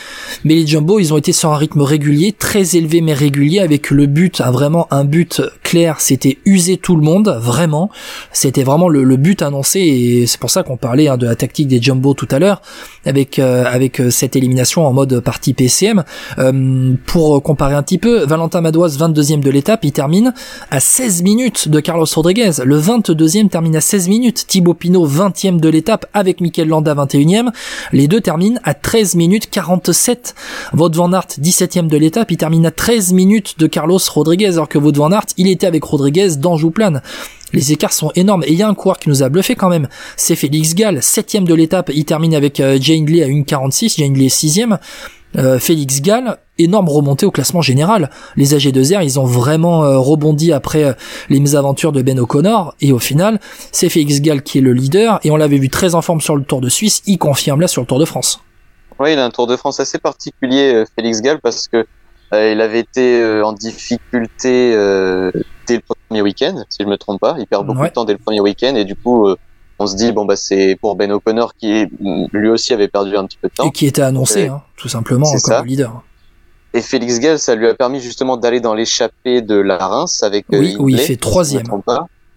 Mais les Jumbo, ils ont été sur un rythme régulier, très élevé mais régulier, avec le but, hein, vraiment un but clair, c'était user tout le monde, vraiment. C'était vraiment le, le, but annoncé, et c'est pour ça qu'on parlait hein, de la tactique des Jumbo tout à l'heure, avec, avec cette élimination en mode partie PCM pour comparer un petit peu, Valentin Madouas, 22e de l'étape, il termine à 16 minutes de Carlos Rodriguez. Le 22e termine à 16 minutes. Thibaut Pinot, 20e de l'étape, avec Mikel Landa, 21e. Les deux terminent à 13 minutes 47. Wout van Aert, 17e de l'étape, il termine à 13 minutes de Carlos Rodriguez, alors que Wout van Aert, il était avec Rodriguez dans Jouplane. Les écarts sont énormes. Et il y a un coureur qui nous a bluffé quand même. C'est Félix Gall, septième de l'étape. Il termine avec euh, Jane Lee à 1,46. Jane Lee est sixième. Euh, Félix Gall, énorme remontée au classement général. Les AG2R, ils ont vraiment euh, rebondi après euh, les mésaventures de Ben O'Connor, et au final, c'est Félix Gall qui est le leader, et on l'avait vu très en forme sur le Tour de Suisse, il confirme là sur le Tour de France. Oui, il a un Tour de France assez particulier, Félix Gall, parce que il avait été en difficulté dès le premier week-end, si je me trompe pas. Il perd beaucoup de temps dès le premier week-end, et du coup, on se dit bon bah c'est pour Ben O'Connor qui lui aussi avait perdu un petit peu de temps et qui était annoncé hein, tout simplement comme leader. Et Félix Gall, ça lui a permis justement d'aller dans l'échappée de la Reims avec euh, oui, où il fait troisième,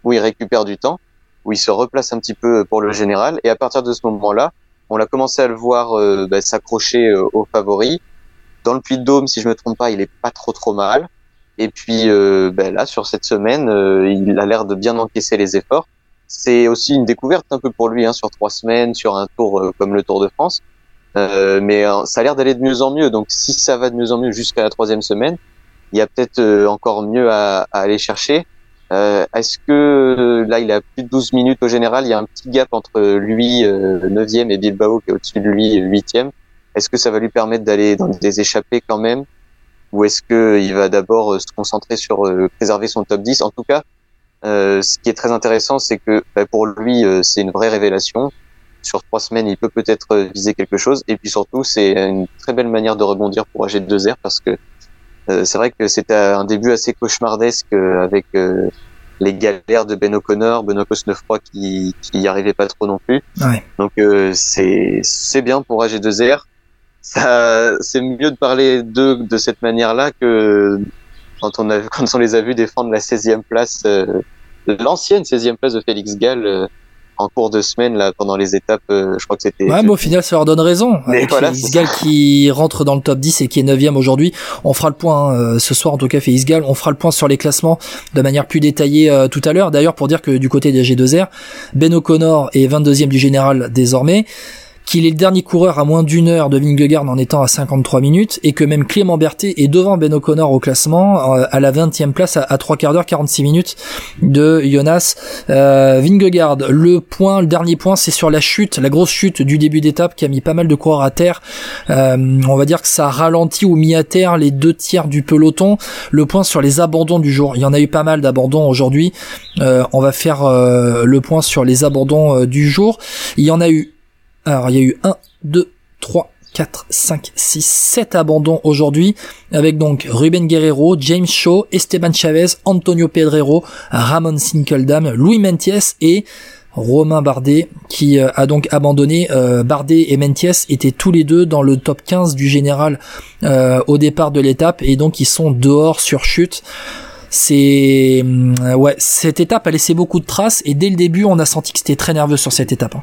où il récupère du temps, où il se replace un petit peu pour le général. Et à partir de ce moment-là, on a commencé à le voir euh, bah, s'accrocher euh, aux favoris. Dans le Puy de Dôme, si je me trompe pas, il est pas trop trop mal. Et puis bah, là, sur cette semaine, il a l'air de bien encaisser les efforts c'est aussi une découverte un peu pour lui hein, sur trois semaines, sur un tour euh, comme le Tour de France. Euh, mais euh, ça a l'air d'aller de mieux en mieux. Donc si ça va de mieux en mieux jusqu'à la troisième semaine, il y a peut-être encore mieux à, à aller chercher. Est-ce que là il a plus de 12 minutes au général, il y a un petit gap entre lui 9e et Bilbao qui est au-dessus de lui 8e. Est-ce que ça va lui permettre d'aller dans des échappées quand même? Ou est-ce que il va d'abord se concentrer sur préserver son top 10 En tout cas, euh, ce qui est très intéressant, c'est que bah, pour lui, euh, c'est une vraie révélation. Sur trois semaines, il peut peut-être euh, viser quelque chose. Et puis surtout, c'est une très belle manière de rebondir pour AG2R parce que c'est vrai que c'était un début assez cauchemardesque avec les galères de Ben O'Connor, Benoît Cosnefroy qui qui y arrivait pas trop non plus. Ouais. Donc c'est c'est bien pour AG2R. ça, c'est mieux de parler d'eux de cette manière-là que quand on a, quand on les a vus défendre la 16e place, euh, l'ancienne 16e place de Félix Gall. Euh, en cours de semaine là pendant les étapes euh, je crois que c'était ouais mais au final ça leur donne raison. Mais avec voilà, Félix Gall qui rentre dans le top 10 et qui est 9 aujourd'hui. On fera le point hein, euh, ce soir en tout cas Félix Gall. On fera le point sur les classements de manière plus détaillée euh, tout à l'heure. D'ailleurs pour dire que du côté des G2R Ben O'Connor est 22e du général désormais qu'il est le dernier coureur à moins d'une heure de Vingegaard en étant à 53 minutes et que même Clément Berthet est devant Ben O'Connor au classement euh, à la 20e place à, 3 quarts d'heure 46 minutes de Jonas euh, Vingegaard. Le point, le dernier point, c'est sur la chute, la grosse chute du début d'étape qui a mis pas mal de coureurs à terre. Euh, on va dire que ça a ralenti ou mis à terre les deux tiers du peloton. Le point sur les abandons du jour. Il y en a eu pas mal d'abandons aujourd'hui. Euh, on va faire le point sur les abandons du jour. Il y en a eu alors il y a eu 1, 2, 3, 4, 5, 6, 7 abandons aujourd'hui, avec donc Ruben Guerrero, James Shaw, Esteban Chavez, Antonio Pedrero, Ramon Sinkeldam, Louis Mentiès et Romain Bardet qui euh, a donc abandonné. Euh, Bardet et Mentiès étaient tous les deux dans le top 15 du général euh, au départ de l'étape et donc ils sont dehors sur chute. C'est ouais, cette étape a laissé beaucoup de traces et dès le début on a senti que c'était très nerveux sur cette étape.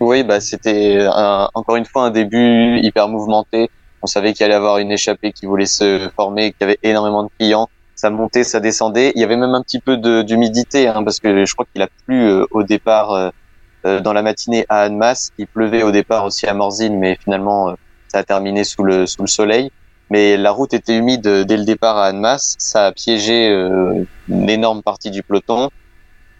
Oui, bah c'était encore une fois un début hyper mouvementé. On savait qu'il allait avoir une échappée qui voulait se former, qu'il y avait énormément de clients. Ça montait, ça descendait. Il y avait même un petit peu d'humidité, hein, parce que je crois qu'il a plu euh, au départ euh, euh, dans la matinée à Annemasse. Il pleuvait au départ aussi à Morzine, mais finalement euh, ça a terminé sous le sous le soleil. Mais la route était humide euh, dès le départ à Annemasse. Ça a piégé une énorme partie du peloton.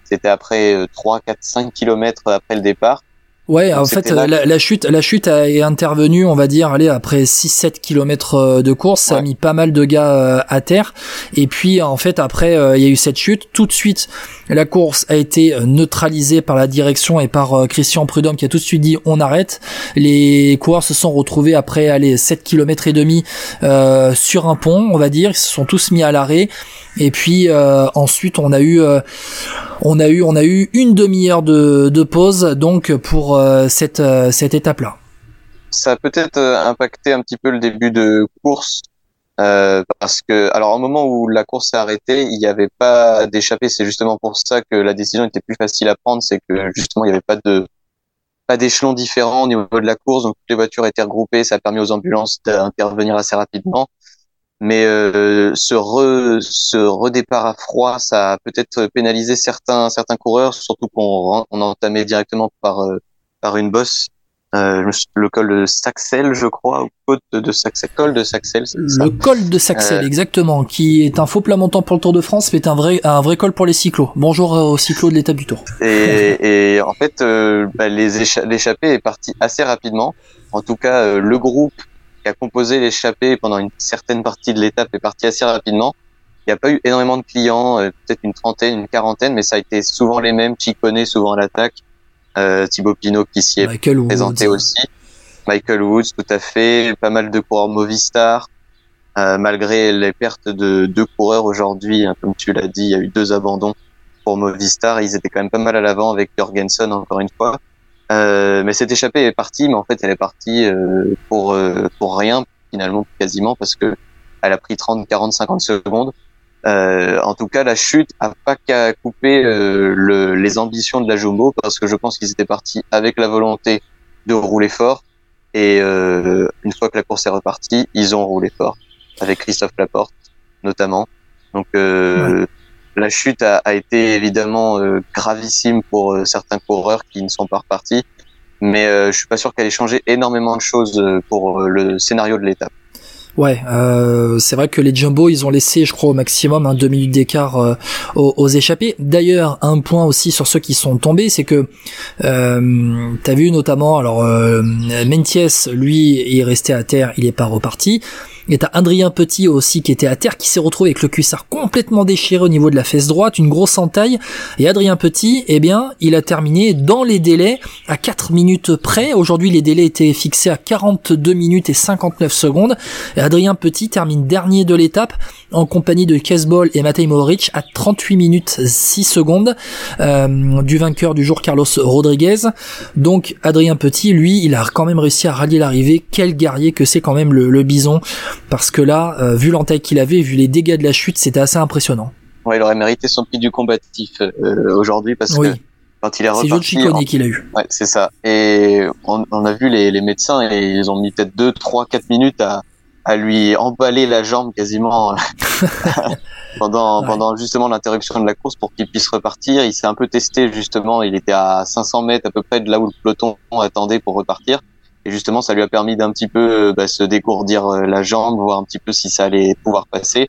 C'était après euh, 3, 4, 5 kilomètres après le départ. Ouais, Donc en fait, la, la chute, la chute a, est intervenue, on va dire, allez, après 6-7 kilomètres de course, ça a mis pas mal de gars euh, à terre. Et puis, en fait, après, euh, il y a eu cette chute. Tout de suite, la course a été euh, neutralisée par la direction et par euh, Christian Prudhomme qui a tout de suite dit on arrête. Les coureurs se sont retrouvés après, allez, 7 kilomètres et demi euh, sur un pont, on va dire. Ils se sont tous mis à l'arrêt. Et puis euh, ensuite, on a eu, euh, on a eu, on a eu une demi-heure de, de pause donc pour euh, cette euh, cette étape-là. ça a peut-être euh, impacté un petit peu le début de course euh, parce que alors au moment où la course s'est arrêtée, il n'y avait pas d'échappée. C'est justement pour ça que la décision était plus facile à prendre, c'est que justement il n'y avait pas de pas d'échelons différents au niveau de la course, donc toutes les voitures étaient regroupées. Ça a permis aux ambulances d'intervenir assez rapidement. Mais euh, ce, re, ce redépart à froid, ça a peut-être pénalisé certains certains coureurs, surtout qu'on on entamait directement par euh, par une bosse euh, le- col de Saxel, je crois, ou côte de Saxel, col de Saxel. Le col de Saxel, Euh. exactement, qui est un faux plat montant pour le Tour de France, mais est un vrai un vrai col pour les cyclos. Bonjour aux cyclos de l'étape du Tour. Et, et en fait, euh, bah, l'échappée est partie assez rapidement. En tout cas, euh, le groupe qui a composé l'échappée pendant une certaine partie de l'étape est parti assez rapidement. Il n'y a pas eu énormément de clients, euh, peut-être une trentaine, une quarantaine, mais ça a été souvent les mêmes. Chicone souvent à l'attaque, euh, Thibaut Pinot qui s'y est Michael Woods. présenté aussi. Michael Woods, tout à fait. Pas mal de coureurs Movistar. Euh, malgré les pertes de deux coureurs aujourd'hui, hein, comme tu l'as dit, il y a eu deux abandons pour Movistar. Ils étaient quand même pas mal à l'avant avec Jorgensen, encore une fois. Euh, mais cette échappée est partie, mais en fait, elle est partie euh, pour euh, pour rien finalement, quasiment, parce que elle a pris 30, 40, 50 secondes. Euh, en tout cas, la chute a pas qu'à couper euh, le, les ambitions de la Jumbo, parce que je pense qu'ils étaient partis avec la volonté de rouler fort. Et euh, une fois que la course est repartie, ils ont roulé fort, avec Christophe Laporte notamment. Donc euh, la chute a, a été évidemment euh, gravissime pour euh, certains coureurs qui ne sont pas repartis, mais euh, je suis pas sûr qu'elle ait changé énormément de choses pour le scénario de l'étape. Ouais, euh, c'est vrai que les Jumbo, ils ont laissé, je crois, au maximum hein, deux minutes d'écart euh, aux, échappés. D'ailleurs, un point aussi sur ceux qui sont tombés, c'est que euh, t'as vu notamment, alors euh, Mentiès, lui, est resté à terre, il est pas reparti. Et t'as Adrien Petit aussi qui était à terre, qui s'est retrouvé avec le cuissard complètement déchiré au niveau de la fesse droite, une grosse entaille. Et Adrien Petit, eh bien, il a terminé dans les délais à 4 minutes près. Aujourd'hui, les délais étaient fixés à 42 minutes et 59 secondes. Et Adrien Petit termine dernier de l'étape en compagnie de Kesbol et Matej Mohoric à 38 minutes 6 secondes euh, du vainqueur du jour Carlos Rodriguez. Donc Adrien Petit, lui, il a quand même réussi à rallier l'arrivée. Quel guerrier que c'est quand même le, bison, parce que là, euh, vu l'entaille qu'il avait, vu les dégâts de la chute, c'était assez impressionnant. Ouais, il aurait mérité son prix du combatif euh, aujourd'hui parce que quand il est reparti, c'est Joe qu'il a eu. Ouais, c'est ça. Et on, a vu les, les, médecins et ils ont mis peut-être 2, 3, 4 minutes à, à lui emballer la jambe quasiment pendant pendant justement l'interruption de la course pour qu'il puisse repartir. Il s'est un peu testé justement. Il était à 500 mètres à peu près de là où le peloton attendait pour repartir. Et justement, ça lui a permis d'un petit peu bah, se décourdir euh, la jambe, voir un petit peu si ça allait pouvoir passer.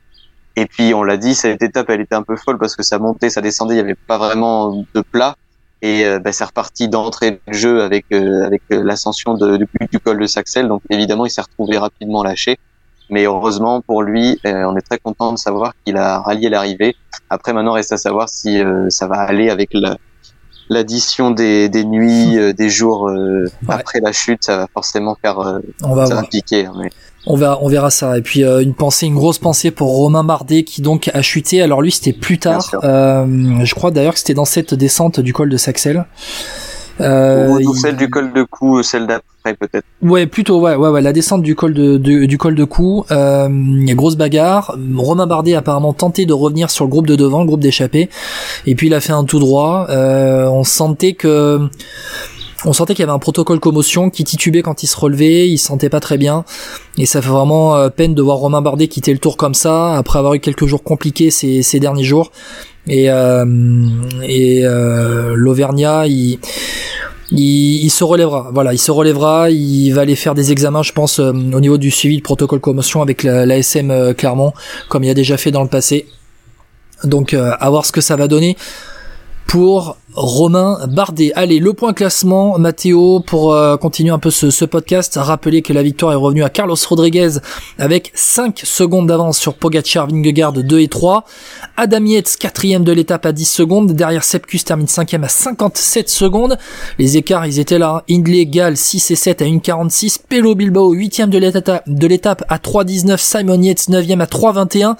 Et puis, on l'a dit, cette étape, elle était un peu folle parce que ça montait, ça descendait, il n'y avait pas vraiment de plat. Et euh, bah, c'est reparti d'entrée de jeu avec euh, avec l'ascension du, col de Saxel. Donc évidemment, il s'est retrouvé rapidement lâché. Mais heureusement pour lui, euh, on est très content de savoir qu'il a rallié l'arrivée. Après, maintenant, reste à savoir si ça va aller avec l'addition des, des nuits, des jours après la chute. Ça va forcément faire, on va ça va piquer. Hein, mais... On verra, on verra ça. Et puis euh, une pensée, une grosse pensée pour Romain Bardet qui donc a chuté. Alors lui c'était plus tard. Euh, je crois d'ailleurs que c'était dans cette descente du col de Saxel. Euh, celle du col de cou, celle d'après peut-être. Ouais, plutôt ouais, ouais, ouais, la descente du col de, du col de cou. Euh, grosse bagarre. Romain Bardet a apparemment tenté de revenir sur le groupe de devant, le groupe d'échappée, et puis il a fait un tout droit. Euh, on sentait que on sentait qu'il y avait un protocole commotion qui titubait quand il se relevait, il se sentait pas très bien et ça fait vraiment euh, peine de voir Romain Bardet quitter le tour comme ça après avoir eu quelques jours compliqués ces, ces derniers jours et euh, et euh, l'Auvergnat il, il, se relèvera. Voilà il se relèvera. Il va aller faire des examens je pense au niveau du suivi de protocole commotion avec la, la Clermont comme il a déjà fait dans le passé. Donc à voir ce que ça va donner pour Romain Bardet. Allez, le point classement, Mathéo, pour euh, continuer un peu ce, ce, podcast, rappeler que la victoire est revenue à Carlos Rodriguez avec 5 secondes d'avance sur Pogacar, Vingegaard 2 et 3. Adam Yates, quatrième de l'étape à 10 secondes. Derrière Sepkus termine cinquième à 57 secondes. Les écarts, ils étaient là. Hindley, Gall 6 et 7 à 1,46. Pelo Bilbao, huitième de l'étape, de l'étape à 3,19. Simon Yates, neuvième à 3,21.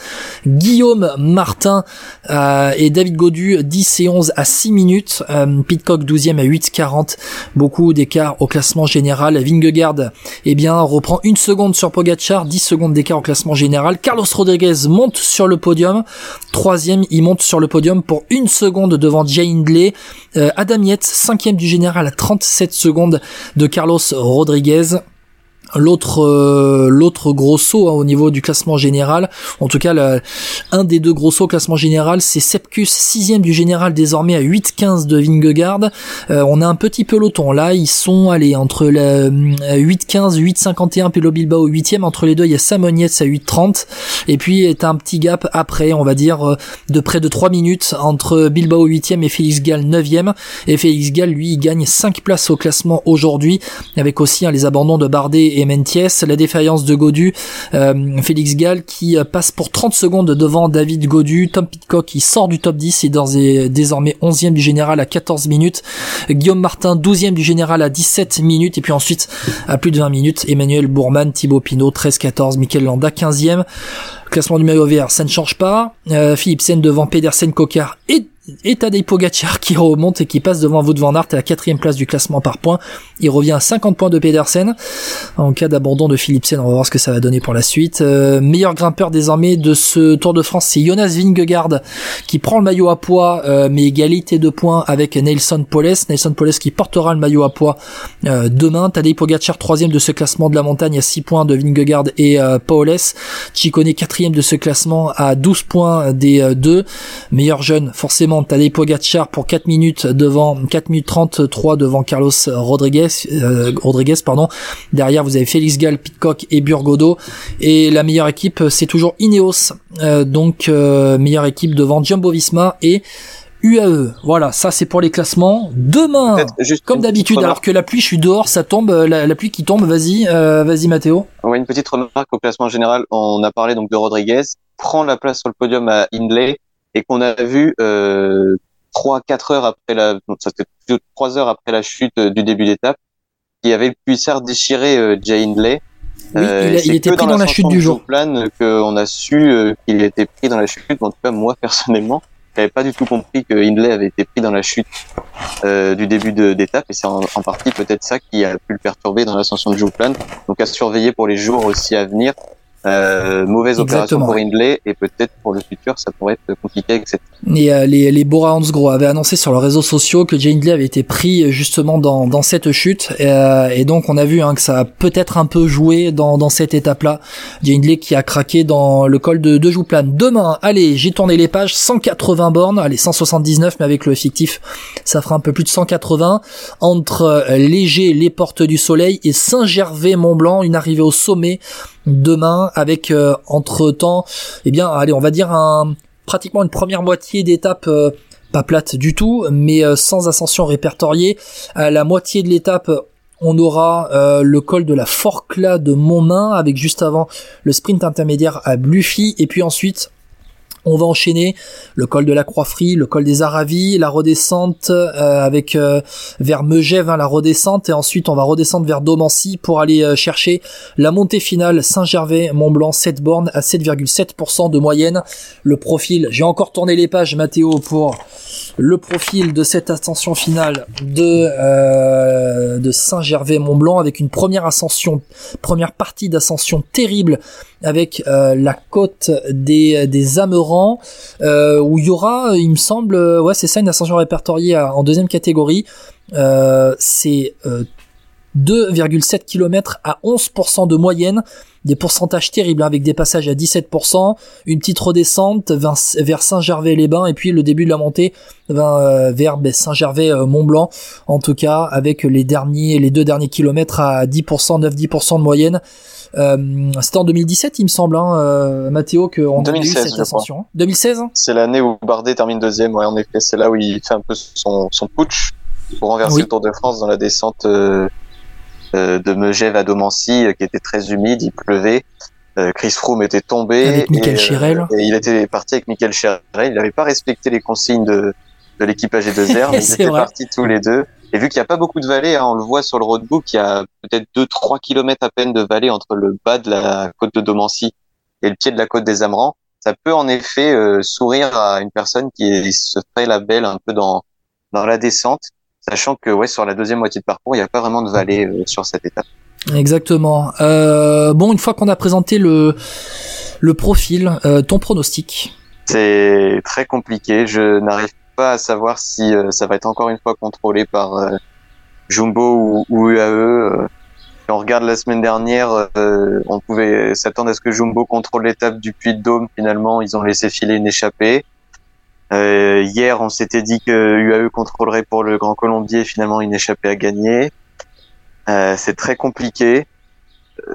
Guillaume Martin euh, et David Godu, 10 et 11 à 6 minutes. Euh, Pitcock 12e à 8,40. Beaucoup d'écart au classement général. Vingegaard, eh bien, reprend une seconde sur Pogachar, 10 secondes d'écart au classement général. Carlos Rodriguez monte sur le podium. Troisième, il monte sur le podium pour une seconde devant Jay Hindley. Euh, Adam Yates, cinquième du général à 37 secondes de Carlos Rodriguez l'autre euh, l'autre gros saut hein, au niveau du classement général. En tout cas un des deux gros sauts au classement général c'est Sepkus sixième du général désormais à 8-15 de Vingegaard. Euh, on a un petit peloton là. Ils sont allés entre 8-15 8-51 Pelo Bilbao 8ème entre les deux il y a Samonietz à 8-30 et puis est un petit gap après on va dire euh, de près de 3 minutes entre Bilbao 8ème et Félix Gall 9ème et Félix Gall lui il gagne 5 places au classement aujourd'hui avec aussi hein, les abandons de Bardet et et la défaillance de Godu, euh, Félix Gall qui euh, passe pour 30 secondes devant David Godu, Tom Pitcock qui sort du top 10 et désormais 11e du général à 14 minutes, Guillaume Martin 12e du général à 17 minutes et puis ensuite à plus de 20 minutes, Emmanuel Bourman, Thibaut Pinot 13-14, Michael Landa 15e. Classement du maillot vert, ça ne change pas. Euh, Philipsen devant Pedersen, Cocard et et Tadej Pogacar qui remonte et qui passe devant Wout van Aert à la quatrième place du classement par points. Il revient à 50 points de Pedersen. En cas d'abandon de Philipsen, on va voir ce que ça va donner pour la suite. Euh, meilleur grimpeur désormais de ce Tour de France, c'est Jonas Vingegaard qui prend le maillot à poids, euh, mais égalité de points avec Nelson Poles. Nelson Poles qui portera le maillot à poids euh, demain. Tadej Pogacar troisième de ce classement de la montagne à 6 points de Vingegaard et euh, Paules. Chicone quatrième de ce classement à 12 points des deux. Meilleur jeune, forcément Tadej Pogacar pour 4 minutes devant 4 minutes 33 devant Carlos Rodriguez euh, Rodriguez pardon. Derrière vous avez Félix Gall, Pitcock et Burgodo et la meilleure équipe c'est toujours Ineos. Euh, donc euh, meilleure équipe devant Jumbo Visma et UAE. Voilà, ça c'est pour les classements. Demain, comme d'habitude, alors que la pluie, je suis dehors, ça tombe, la, pluie qui tombe. Vas-y, euh, vas-y Mathéo. Ouais, une petite remarque au classement général. On a parlé donc de Rodriguez, prend la place sur le podium à Hindley et qu'on a vu euh, trois, quatre heures après la, ça c'était trois heures après la chute euh, du début d'étape, qui avait le puissard déchiré euh, Jay Hindley. Oui, il, était pris dans, la chute du jour. Plan qu'on a su qu'il était pris dans la chute. En tout cas, moi personnellement, n'avais pas du tout compris que Hindley avait été pris dans la chute euh, du début d'étape et c'est en, partie peut-être ça qui a pu le perturber dans l'ascension de Jouplan. Donc à surveiller pour les jours aussi à venir. Euh, mauvaise opération pour Hindley et peut-être pour le futur ça pourrait être compliqué avec cette. Et euh, les les Bora Hansgrohe avaient annoncé sur leurs réseaux sociaux que Jay Hindley avait été pris justement dans dans cette chute et, euh, et donc on a vu hein, que ça a peut-être un peu joué dans dans cette étape là. Jay Hindley qui a craqué dans le col de de Jouplan. Demain, allez, j'ai tourné les pages 180 bornes, allez 179 mais avec le fictif, ça fera un peu plus de 180 entre Léger, les Portes du Soleil et Saint-Gervais-Mont-Blanc, une arrivée au sommet demain avec euh, entre temps eh bien allez on va dire un pratiquement une première moitié d'étape euh, pas plate du tout mais euh, sans ascension répertoriée. À la moitié de l'étape on aura le col de la Forcla de Montmain avec juste avant le sprint intermédiaire à Bluffy. Et puis ensuite on va enchaîner. Le col de la Croix-Frie, le col des Aravis, la redescente euh, avec euh, vers Megève, hein, la redescente, et ensuite on va redescendre vers Domancy pour aller euh, chercher la montée finale Saint-Gervais-Mont-Blanc, 7 bornes à 7,7% de moyenne. Le profil, j'ai encore tourné les pages Mathéo pour le profil de cette ascension finale de, de Saint-Gervais-Mont-Blanc avec une première ascension, première partie d'ascension terrible avec la côte des, des Euh, où il y aura, il me semble, euh, ouais c'est ça, une ascension répertoriée en deuxième catégorie. Euh, c'est 2,7 km à 11% de moyenne, des pourcentages terribles hein, avec des passages à 17%, une petite redescente vers Saint-Gervais-les-Bains et puis le début de la montée vers ben, Saint-Gervais-Mont-Blanc en tout cas avec les derniers les deux derniers kilomètres à 10%, 9-10% de moyenne. Euh, C'était en 2017, il me semble, hein, euh, Mathéo, qu'on a eu cette ascension. 2016 C'est l'année où Bardet termine deuxième, ouais, en effet. C'est là où il fait un peu son, son putsch pour renverser le Tour de France dans la descente euh, euh de Megève à Domancy, euh, qui était très humide, il pleuvait. Chris Froome était tombé. Avec Michael et, et il était parti avec Michael Chirel. Il n'avait pas respecté les consignes de, de l'équipe AG2R, mais ils étaient partis tous les deux. Et vu qu'il n'y a pas beaucoup de vallées, hein, on le voit sur le roadbook, il y a peut-être 2-3 kilomètres à peine de vallée entre le bas de la côte de Domancy et le pied de la côte des Amerans. Ça peut en effet euh, sourire à une personne qui se ferait la belle un peu dans, dans la descente, sachant que ouais, sur la deuxième moitié de parcours, il n'y a pas vraiment de vallée euh, sur cette étape. Exactement. Euh, bon, une fois qu'on a présenté le, le profil, euh, ton pronostic? C'est très compliqué. Je n'arrive à savoir si euh, ça va être encore une fois contrôlé par euh, Jumbo ou, UAE. Euh. Si on regarde la semaine dernière, on pouvait s'attendre à ce que Jumbo contrôle l'étape du Puy de Dôme. Finalement, ils ont laissé filer une échappée. hier, on s'était dit que UAE contrôlerait pour le Grand Colombier. Finalement, une échappée à gagner. c'est très compliqué.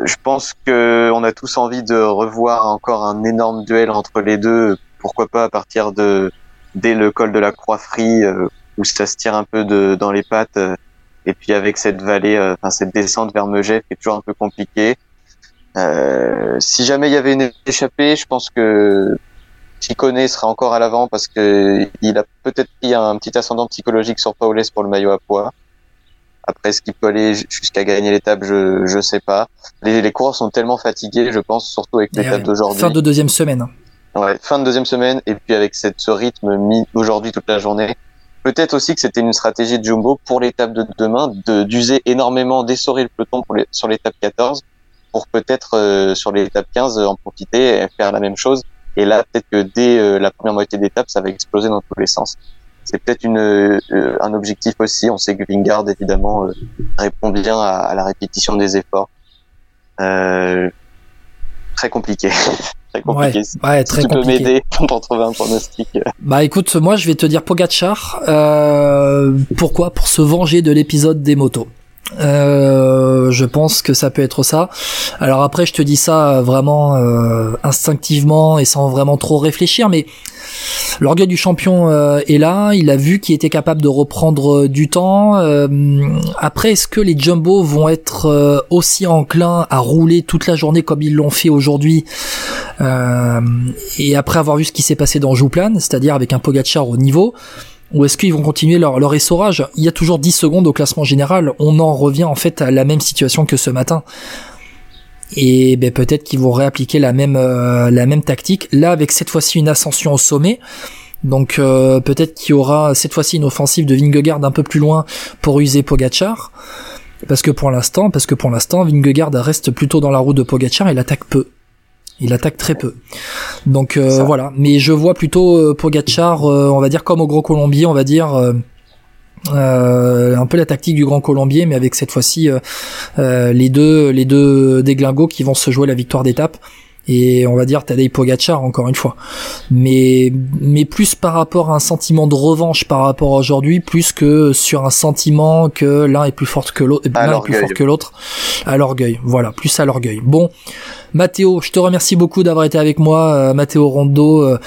Je pense que on a tous envie de revoir encore un énorme duel entre les deux. Pourquoi pas à partir de dès le col de la Croix-Frie euh, où ça se tire un peu de, dans les pattes euh, et puis avec cette vallée, euh, enfin cette descente vers Megève qui est toujours un peu compliquée. si jamais il y avait une échappée, je pense que Chicone sera encore à l'avant parce que il a peut-être pris un petit ascendant psychologique sur Paulès pour le maillot à poids. Après, est-ce qu'il peut aller jusqu'à gagner l'étape Je je sais pas. Les, les coureurs sont tellement fatigués, je pense, surtout avec l'étape d'aujourd'hui. Fin de deuxième semaine. Ouais, fin de deuxième semaine et puis avec cette, ce rythme mis aujourd'hui toute la journée. Peut-être aussi que c'était une stratégie de Jumbo pour l'étape de demain de d'user énormément, d'essorer le peloton pour les, sur l'étape 14 pour peut-être euh, sur l'étape 15 en profiter et faire la même chose. Et là, peut-être que dès euh, la première moitié d'étape, ça va exploser dans tous les sens. C'est peut-être euh, un objectif aussi. On sait que Vingard évidemment répond bien à, à, la répétition des efforts. très compliqué. Ouais, ouais, très tu compliqué. peux m'aider pour trouver un pronostic. Bah écoute, moi je vais te dire Pogachar. Euh, pourquoi? Pour se venger de l'épisode des motos. Euh, je pense que ça peut être ça. Alors après, je te dis ça vraiment euh, instinctivement et sans vraiment trop réfléchir, mais l'orgueil du champion euh, est là. Il a vu qu'il était capable de reprendre du temps. après, est-ce que les Jumbo vont être aussi enclins à rouler toute la journée comme ils l'ont fait aujourd'hui Et après avoir vu ce qui s'est passé dans Jouplan, c'est-à-dire avec un Pogachar au niveau ou est-ce qu'ils vont continuer leur, essorage? Il y a toujours 10 secondes au classement général. On en revient en fait à la même situation que ce matin. Et ben, peut-être qu'ils vont réappliquer la même, euh, la même tactique. Là, avec cette fois-ci une ascension au sommet. Donc euh, peut-être qu'il y aura cette fois-ci une offensive de Vingegaard un peu plus loin pour user Pogachar. Parce que pour l'instant, parce que pour l'instant, Vingegaard reste plutôt dans la roue de Pogachar et il attaque peu. Il attaque très peu. Donc euh, voilà, mais je vois plutôt euh, Pogacar, euh, on va dire comme au Grand Colombier, on va dire un peu la tactique du Grand Colombier, mais avec cette fois-ci les deux les deux déglingos qui vont se jouer la victoire d'étape et on va dire Tadej Pogacar encore une fois. Mais mais plus par rapport à un sentiment de revanche par rapport à aujourd'hui, plus que sur un sentiment que l'un est plus fort que l'autre, l'un est plus fort que l'autre, à l'orgueil. Voilà, plus à l'orgueil. Bon, Mathéo, je te remercie beaucoup d'avoir été avec moi, euh, Mathéo Rondo, euh,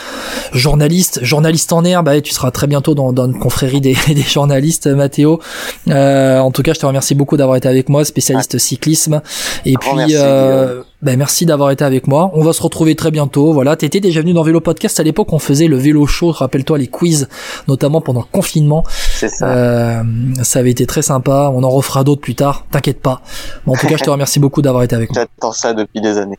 journaliste, journaliste en herbe. Tu seras très bientôt dans, dans une confrérie des, des journalistes, Mathéo. Euh, en tout cas, je te remercie beaucoup d'avoir été avec moi, spécialiste cyclisme. Et puis, ben merci d'avoir été avec moi. On va se retrouver très bientôt. Voilà, t'étais déjà venu dans Vélo Podcast à l'époque. On faisait le vélo show. Rappelle-toi les quiz, notamment pendant le confinement. C'est ça. Euh, ça avait été très sympa. On en refera d'autres plus tard. T'inquiète pas. en tout cas, je te remercie beaucoup d'avoir été avec moi. J'attends ça depuis des années.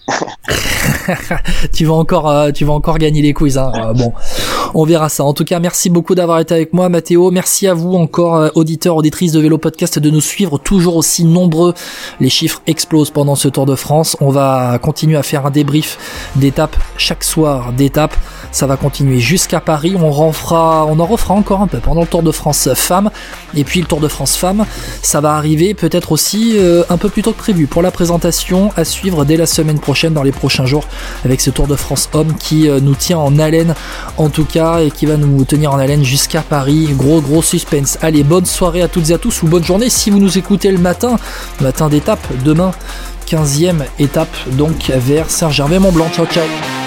tu vas encore, euh, tu vas encore gagner les quiz. Hein. Euh, bon, on verra ça. En tout cas, merci beaucoup d'avoir été avec moi, Mathéo. Merci à vous encore, euh, auditeurs, auditrices de Vélo Podcast, de nous suivre toujours aussi nombreux. Les chiffres explosent pendant ce Tour de France. On va continuer à faire un débrief d'étape chaque soir d'étape. Ça va continuer jusqu'à Paris. On, en on en refera encore un peu pendant le Tour de France femmes. Et puis le Tour de France femmes, ça va arriver peut-être aussi un peu plus tôt que prévu pour la présentation à suivre dès la semaine prochaine, dans les prochains jours, avec ce Tour de France homme qui euh, nous tient en haleine en tout cas et qui va nous tenir en haleine jusqu'à Paris. Gros gros suspense. Allez, bonne soirée à toutes et à tous ou bonne journée si vous nous écoutez le matin, matin d'étape demain. 15e étape donc vers Saint-Gervais-Mont-Blanc. Ciao ciao